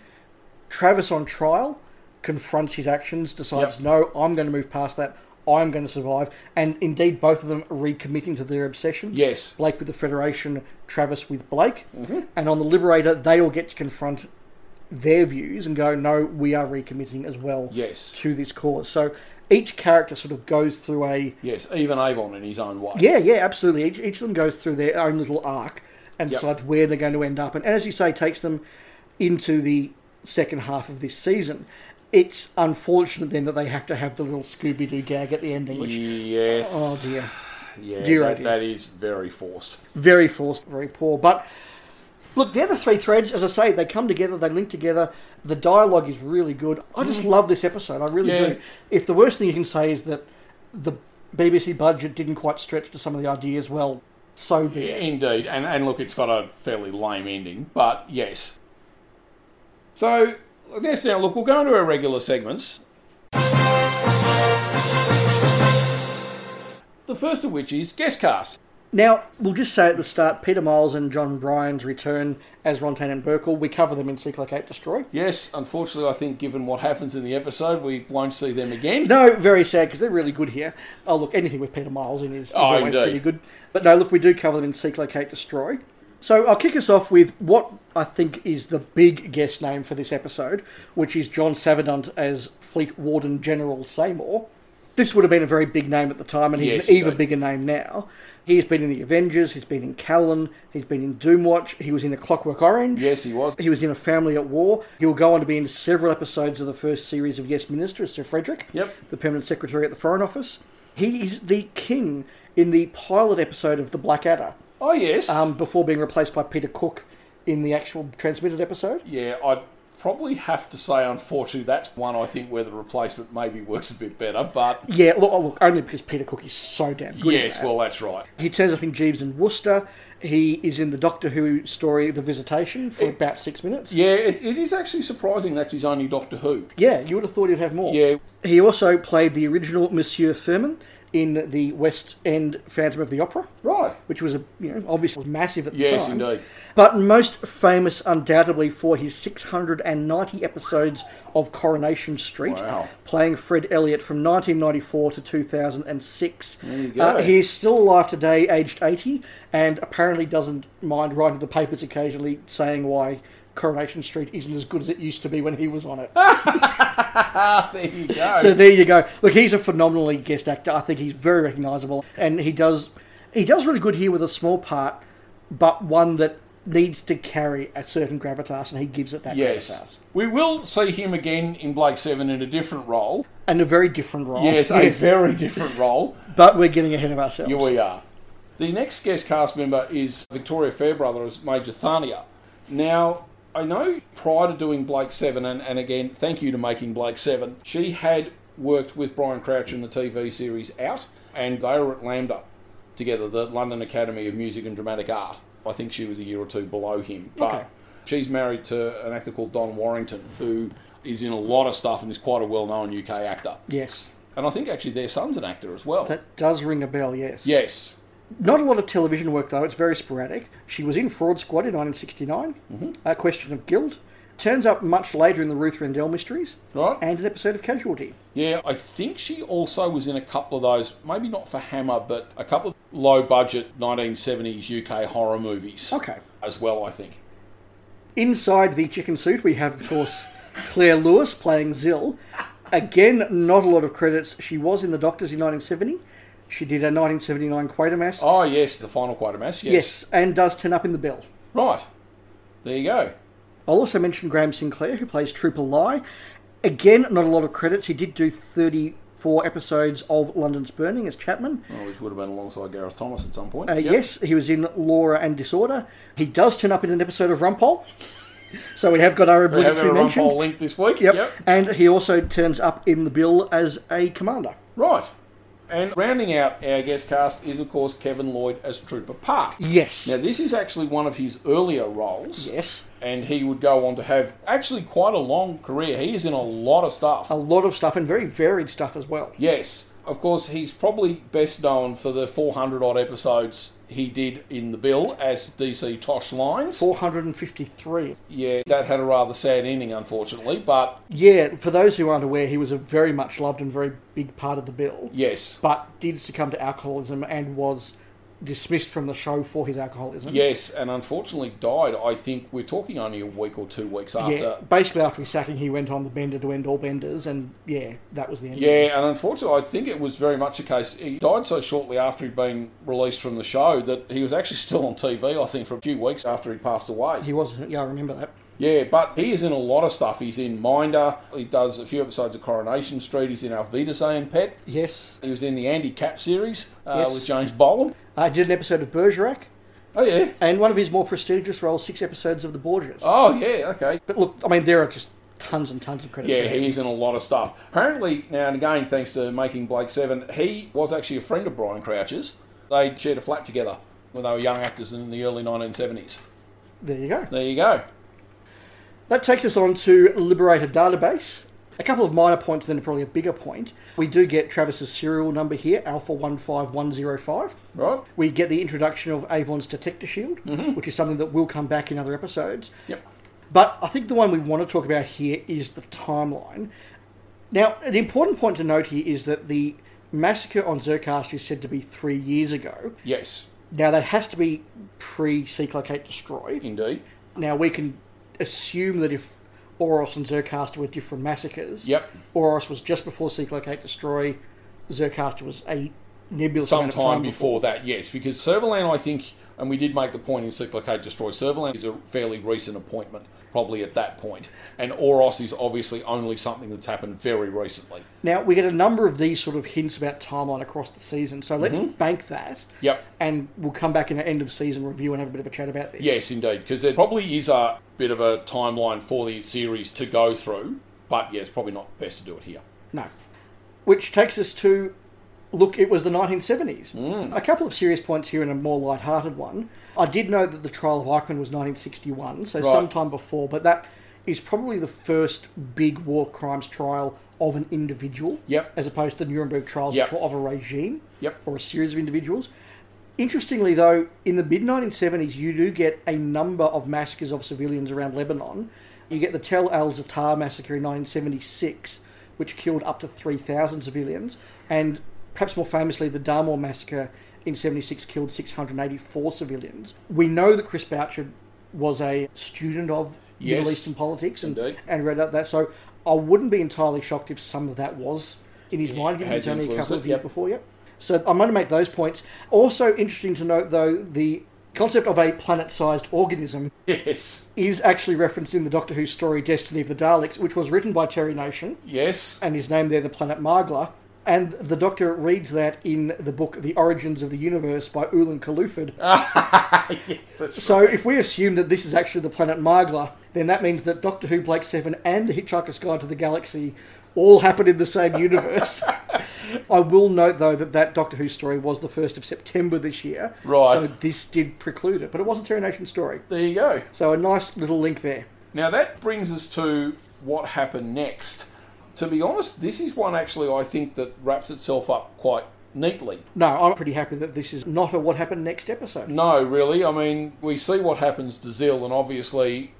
Travis on trial confronts his actions, decides, Yep. no, I'm going to move past that. I'm going to survive. And indeed, both of them are recommitting to their obsessions. Yes. Blake with the Federation, Travis with Blake. Mhm. And on the Liberator, they all get to confront their views and go, no, we are recommitting as well Yes. to this cause. So each character sort of goes through a Yes, even Avon in his own way. yeah, yeah, absolutely. Each, each of them goes through their own little arc and Yep. decides where they're going to end up. And as you say, takes them into the second half of this season. It's unfortunate then that they have to have the little Scooby Doo gag at the ending, which Yes. oh dear, Yeah, Dear, oh that, dear. that is very forced. very forced, very poor. But look, the other three threads, as I say, they come together, they link together. The dialogue is really good. I just Mhm. love this episode. I really Yeah. do. If the worst thing you can say is that the BBC budget didn't quite stretch to some of the ideas, well, so be it. Indeed, and and look, it's got a fairly lame ending, but yes. So yes, now look, we'll go into our regular segments. The first of which is guest cast. Now, we'll just say at the start, Peter Miles and John Bryans return as Rontane and Bercol. We cover them in Seek-Locate-Destroy. Yes, unfortunately, I think given what happens in the episode, we won't see them again. No, very sad because they're really good here. Oh, look, anything with Peter Miles in is, is Oh, always indeed. pretty good. But no, look, we do cover them in Seek-Locate-Destroy. So I'll kick us off with what I think is the big guest name for this episode, which is John Savident as Fleet Warden General Seymour. This would have been a very big name at the time, and he's Yes, an even bigger name now. He's been in the Avengers, he's been in Callan, he's been in Doomwatch, he was in A Clockwork Orange. Yes, he was. He was in A Family at War. He'll go on to be in several episodes of the first series of Yes Minister as Sir Frederick, Yep. the Permanent Secretary at the Foreign Office. He is the king in the pilot episode of The Blackadder. Oh yes. Um, before being replaced by Peter Cook in the actual transmitted episode. Yeah, I'd probably have to say, unfortunately, that's one I think where the replacement maybe works a bit better. But Yeah, look, oh, look only because Peter Cook is so damn good. yes, that. well, that's right. He turns up in Jeeves and Wooster. He is in the Doctor Who story The Visitation for about six minutes. Yeah, it, it is actually surprising that's his only Doctor Who. Yeah, you would have thought he'd have more. Yeah. He also played the original Monsieur Firmin in the West End Phantom of the Opera. Right. Which was a you know obviously was massive at the Yes, time. Yes, indeed. But most famous undoubtedly for his 690 episodes of Coronation Street, Wow. playing Fred Elliott from 1994 to 2006. There you go. Uh, he is still alive today, aged 80, and apparently doesn't mind writing the papers occasionally saying why Coronation Street isn't as good as it used to be when he was on it. there you go. So there you go. Look, he's a phenomenally guest actor. I think he's very recognisable, and he does he does really good here with a small part, but one that needs to carry a certain gravitas, and he gives it that yes. gravitas. We will see him again in Blake Seven in a different role. And a very different role. Yes, a very different role. But we're getting ahead of ourselves. Here we are. The next guest cast member is Victoria Fairbrother as Major Thania. Now, I know prior to doing Blake 7, and, and again, thank you to making Blake 7, she had worked with Brian Croucher in the TV series Out, and they were at LAMDA together, the London Academy of Music and Dramatic Art. I think she was a year or two below him. But Okay. she's married to an actor called Don Warrington, who is in a lot of stuff and is quite a well known UK actor. Yes, And I think actually their son's an actor as well. that does ring a bell. Yes. Yes. Not a lot of television work though. It's very sporadic. She was in Fraud Squad in 1969. Mm-hmm. A Question of Guilt. Turns up much later in the Ruth Rendell mysteries. Right. And an episode of Casualty. Yeah, I think she also was in a couple of those, maybe not for Hammer, but a couple of low budget 1970s UK horror movies. Okay. As well, I think. Inside the chicken suit, we have, of course, Claire Lewis playing Zill. Again, not a lot of credits. She was in The Doctors in 1970. She did a 1979 Quatermass. Oh, yes, the final Quatermass, yes. yes, and does turn up in The Bill. Right. There you go. I'll also mention Graham Sinclair, who plays Trooper Lie. Again, not a lot of credits. He did do 34 episodes of London's Burning as Chapman. Oh, which would have been alongside Gareth Thomas at some point. Uh, Yep. Yes, he was in Laura and Disorder. He does turn up in an episode of Rumpole. So we have got our obligatory mention. Link this week. Yep. Yep. And he also turns up in the bill as a commander. Right. And rounding out our guest cast is, of course, Kevin Lloyd as Trooper Park. Yes. Now, this is actually one of his earlier roles. Yes. And he would go on to have actually quite a long career. He is in a lot of stuff. A lot of stuff and very varied stuff as well. Yes. Of course, he's probably best known for the 400 odd episodes he did in the bill as DC Tosh Lines. 453. Yeah, that had a rather sad ending, unfortunately, but Yeah, for those who aren't aware, he was a very much loved and very big part of the bill. yes. But did succumb to alcoholism and was dismissed from the show for his alcoholism. Yes, and unfortunately died, I think we're talking only a week or two weeks after. Yeah, basically after his sacking, he went on the bender to end all benders, and yeah, that was the end. of. Yeah, and unfortunately, I think it was very much a case. He died so shortly after he'd been released from the show that he was actually still on TV, I think, for a few weeks after he passed away. He was. Yeah, I remember that. Yeah, but he is in a lot of stuff. He's in Minder. He does a few episodes of Coronation Street. He's in Auf Wiedersehen Pet. Yes. He was in the Andy Capp series uh, Yes. with James Bolam. I did an episode of Bergerac. Oh yeah. And one of his more prestigious roles, six episodes of The Borgias. Oh yeah, okay. But look, I mean, there are just tons and tons of credits. Yeah, he's in a lot of stuff. Apparently, now and again, thanks to making Blake Seven, he was actually a friend of Brian Croucher's. They shared a flat together when they were young actors in the early 1970s. There you go. There you go. That takes us on to Liberator Database. A couple of minor points, then probably a bigger point. We do get Travis's serial number here, Alpha 15105. Right. We get the introduction of Avon's Detector Shield, mm-hmm. which is something that will come back in other episodes. Yep. But I think the one we want to talk about here is the timeline. Now, an important point to note here is that the massacre on Zircaster is said to be three years ago. Yes, Now, that has to be pre Seek-Locate-Destroy. indeed. Now, we can assume that if Oros and Zircaster were different massacres, Yep. Oros was just before Cyclocate Destroy, Zircaster was a nebulous Sometime time before that, yes, because Servalan, I think, and we did make the point in Seek-Locate-Destroy, Servalan is a fairly recent appointment, probably at that point. And Oros is obviously only something that's happened very recently. Now, we get a number of these sort of hints about timeline across the season, so let's Mhm. bank that. Yep. And we'll come back in an end of season review and have a bit of a chat about this. Yes, indeed, because there probably is a bit of a timeline for the series to go through, but yeah, it's probably not best to do it here. No. Which takes us to look, it was the 1970s. Mm. A couple of serious points here and a more light-hearted one. I did know that the trial of Eichmann was 1961, so Right. sometime before, but that is probably the first big war crimes trial of an individual. Yep. As opposed to the Nuremberg trials, Yep. of a regime. Yep. Or a series of individuals. Interestingly, though, in the mid 1970s, you do get a number of massacres of civilians around Lebanon. You get the Tel Al Zatar massacre in 1976, which killed up to 3,000 civilians, and perhaps more famously, the Darmor massacre in 76 killed 684 civilians. We know that Chris Boucher was a student of Yes, Middle Eastern politics and, indeed. and read up that, so I wouldn't be entirely shocked if some of that was in his mind, given it's only a couple of years yep. before, yep. So I'm going to make those points. Also interesting to note, though, the concept of a planet-sized organism Yes. is actually referenced in the Doctor Who story Destiny of the Daleks, which was written by Terry Nation, Yes. and his name there the planet Margla. And the Doctor reads that in the book The Origins of the Universe by Oolon Caluphid. yes, that's So if we assume that this is actually the planet Margla, then that means that Doctor Who, Blake Seven, and The Hitchhiker's Guide to the Galaxy all happen in the same universe. I will note, though, that that Doctor Who story was the 1st of September this year. Right. So this did preclude it, but it was a Terry Nation story. There you go. So a nice little link there. Now that brings us to what happened next. To be honest, this is one actually I think that wraps itself up quite neatly. No, I'm pretty happy that this is not a what happened next episode. No, really. I mean, we see what happens to Zill, and obviously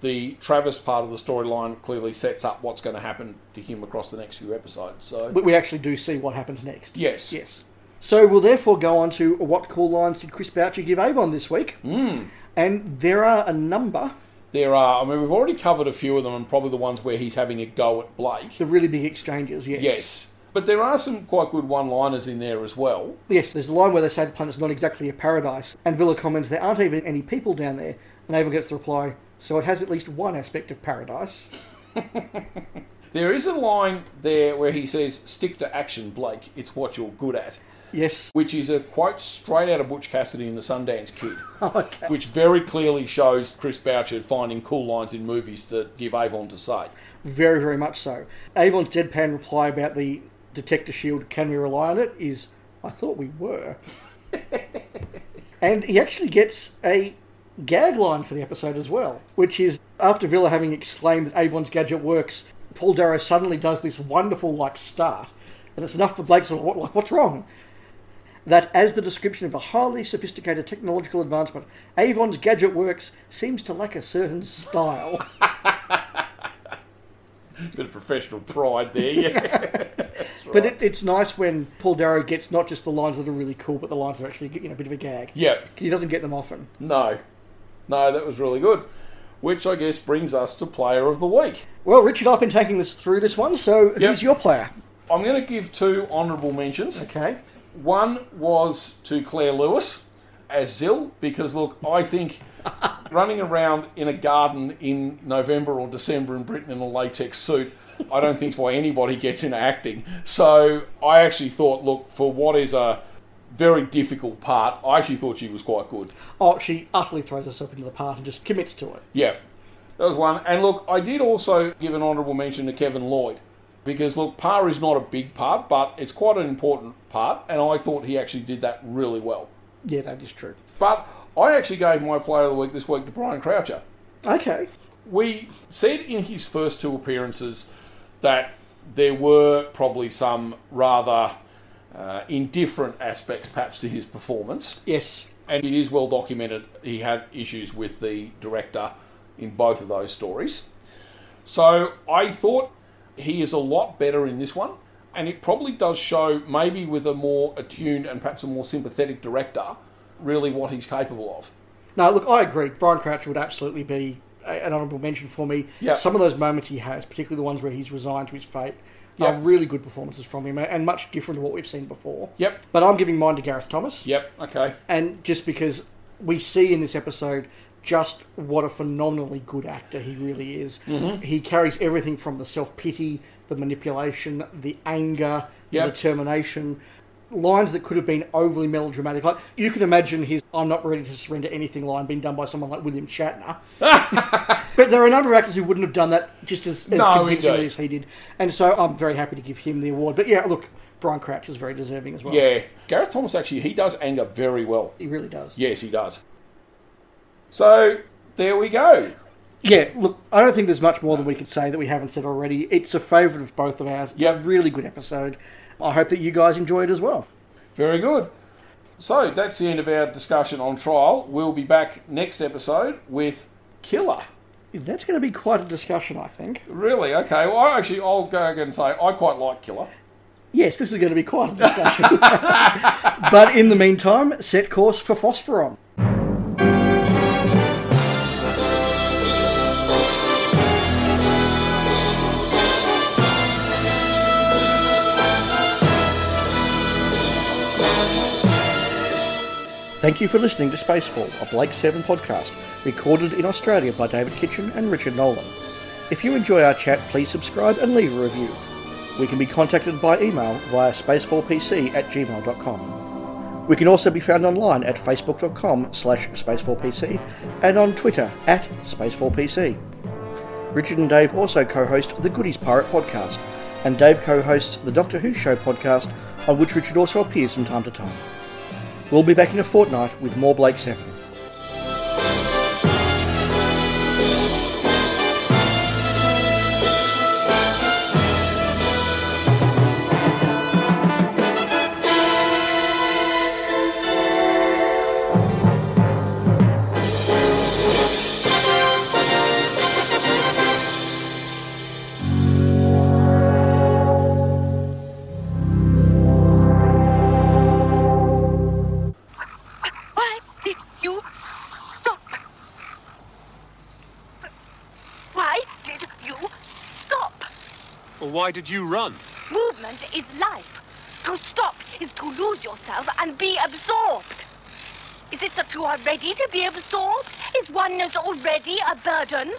the Travis part of the storyline clearly sets up what's going to happen to him across the next few episodes. So, But we actually do see what happens next. yes. Yes. So we'll therefore go on to what cool lines did Chris Boucher give Avon this week? Mm. And there are a number. There are, I mean, we've already covered a few of them, and probably the ones where he's having a go at Blake. The really big exchanges, yes. Yes. But there are some quite good one liners in there as well. Yes, there's a line where they say the planet's not exactly a paradise, and Vila comments there aren't even any people down there, and Avon gets the reply, so it has at least one aspect of paradise. There is a line there where he says, "Stick to action, Blake. It's what you're good at." Yes. Which is a quote straight out of Butch Cassidy in the Sundance Kid. okay. Which very clearly shows Chris Boucher finding cool lines in movies to give Avon to say. Very, very much so. Avon's deadpan reply about the detector shield, can we rely on it, is, I thought we were. and he actually gets a gag line for the episode as well, which is after Vila having exclaimed that Avon's gadget works, Paul Darrow suddenly does this wonderful like start, and it's enough for Blake to what like what's wrong. That as the description of a highly sophisticated technological advancement, Avon's gadget works seems to lack a certain style. Bit of professional pride there, yeah. But it, it's nice when Paul Darrow gets not just the lines that are really cool, but the lines that are actually you know a bit of a gag. Yeah. 'Cause he doesn't get them often. No. No, that was really good. Which I guess brings us to player of the week. Well, Richard, I've been taking this through this one, so who's your player? I'm going to give two honourable mentions. Okay. One was to Claire Lewis as Zil, because look, I think running around in a garden in November or December in Britain in a latex suit, I don't think is why anybody gets into acting. So I actually thought, look, for what is a very difficult part, I actually thought she was quite good. Oh, she utterly throws herself into the part and just commits to it. Yeah, that was one. And look, I did also give an honourable mention to Kevin Lloyd because look, Par is not a big part, but it's quite an important part, and I thought he actually did that really well. Yeah, that is true. But I actually gave my player of the week this week to Brian Croucher. Okay. We said in his first two appearances that there were probably some rather uh, indifferent aspects, perhaps, to his performance. Yes. And it is well documented he had issues with the director in both of those stories. So I thought he is a lot better in this one, and it probably does show, maybe with a more attuned and perhaps a more sympathetic director, really what he's capable of. No, look, I agree. Brian Croucher would absolutely be an honourable mention for me. Yeah. Some of those moments he has, particularly the ones where he's resigned to his fate, are really good performances from him and much different to what we've seen before. Yep. But I'm giving mine to Gareth Thomas. Yep, okay. And just because we see in this episode just what a phenomenally good actor he really is. Mhm. He carries everything from the self pity, the manipulation, the anger, Yep. the determination. Lines that could have been overly melodramatic. Like you can imagine his "I'm not ready to surrender anything" line being done by someone like William Shatner. but there are a number of actors who wouldn't have done that just as, as No, convincingly as he did. And so I'm very happy to give him the award. But yeah, look, Brian Crouch is very deserving as well. Yeah, Gareth Thomas actually, he does anger very well. He really does. Yes, he does. So, there we go. Yeah, look, I don't think there's much more than we could say that we haven't said already. It's a favourite of both of ours. It's a really good episode. I hope that you guys enjoy it as well. Very good. So, that's the end of our discussion on trial. We'll be back next episode with Killer. That's going to be quite a discussion, I think. Really? Okay. Well, I actually, I'll go again and say I quite like Killer. Yes, this is going to be quite a discussion. but in the meantime, set course for Fosforon. Thank you for listening to Spacefall, a Blake 7 podcast, recorded in Australia by David Kitchen and Richard Nolan. If you enjoy our chat, please subscribe and leave a review. We can be contacted by email via spacefallpc at gmail.com. We can also be found online at facebook.com slash spacefallpc and on Twitter at spacefallpc. Richard and Dave also co-host the Goodies Pirate podcast, and Dave co-hosts the Doctor Who Show podcast, on which Richard also appears from time to time. We'll be back in a fortnight with more Blake 7. Why did you run? Movement is life. To stop is to lose yourself and be absorbed. Is it that you are ready to be absorbed? Is oneness already a burden?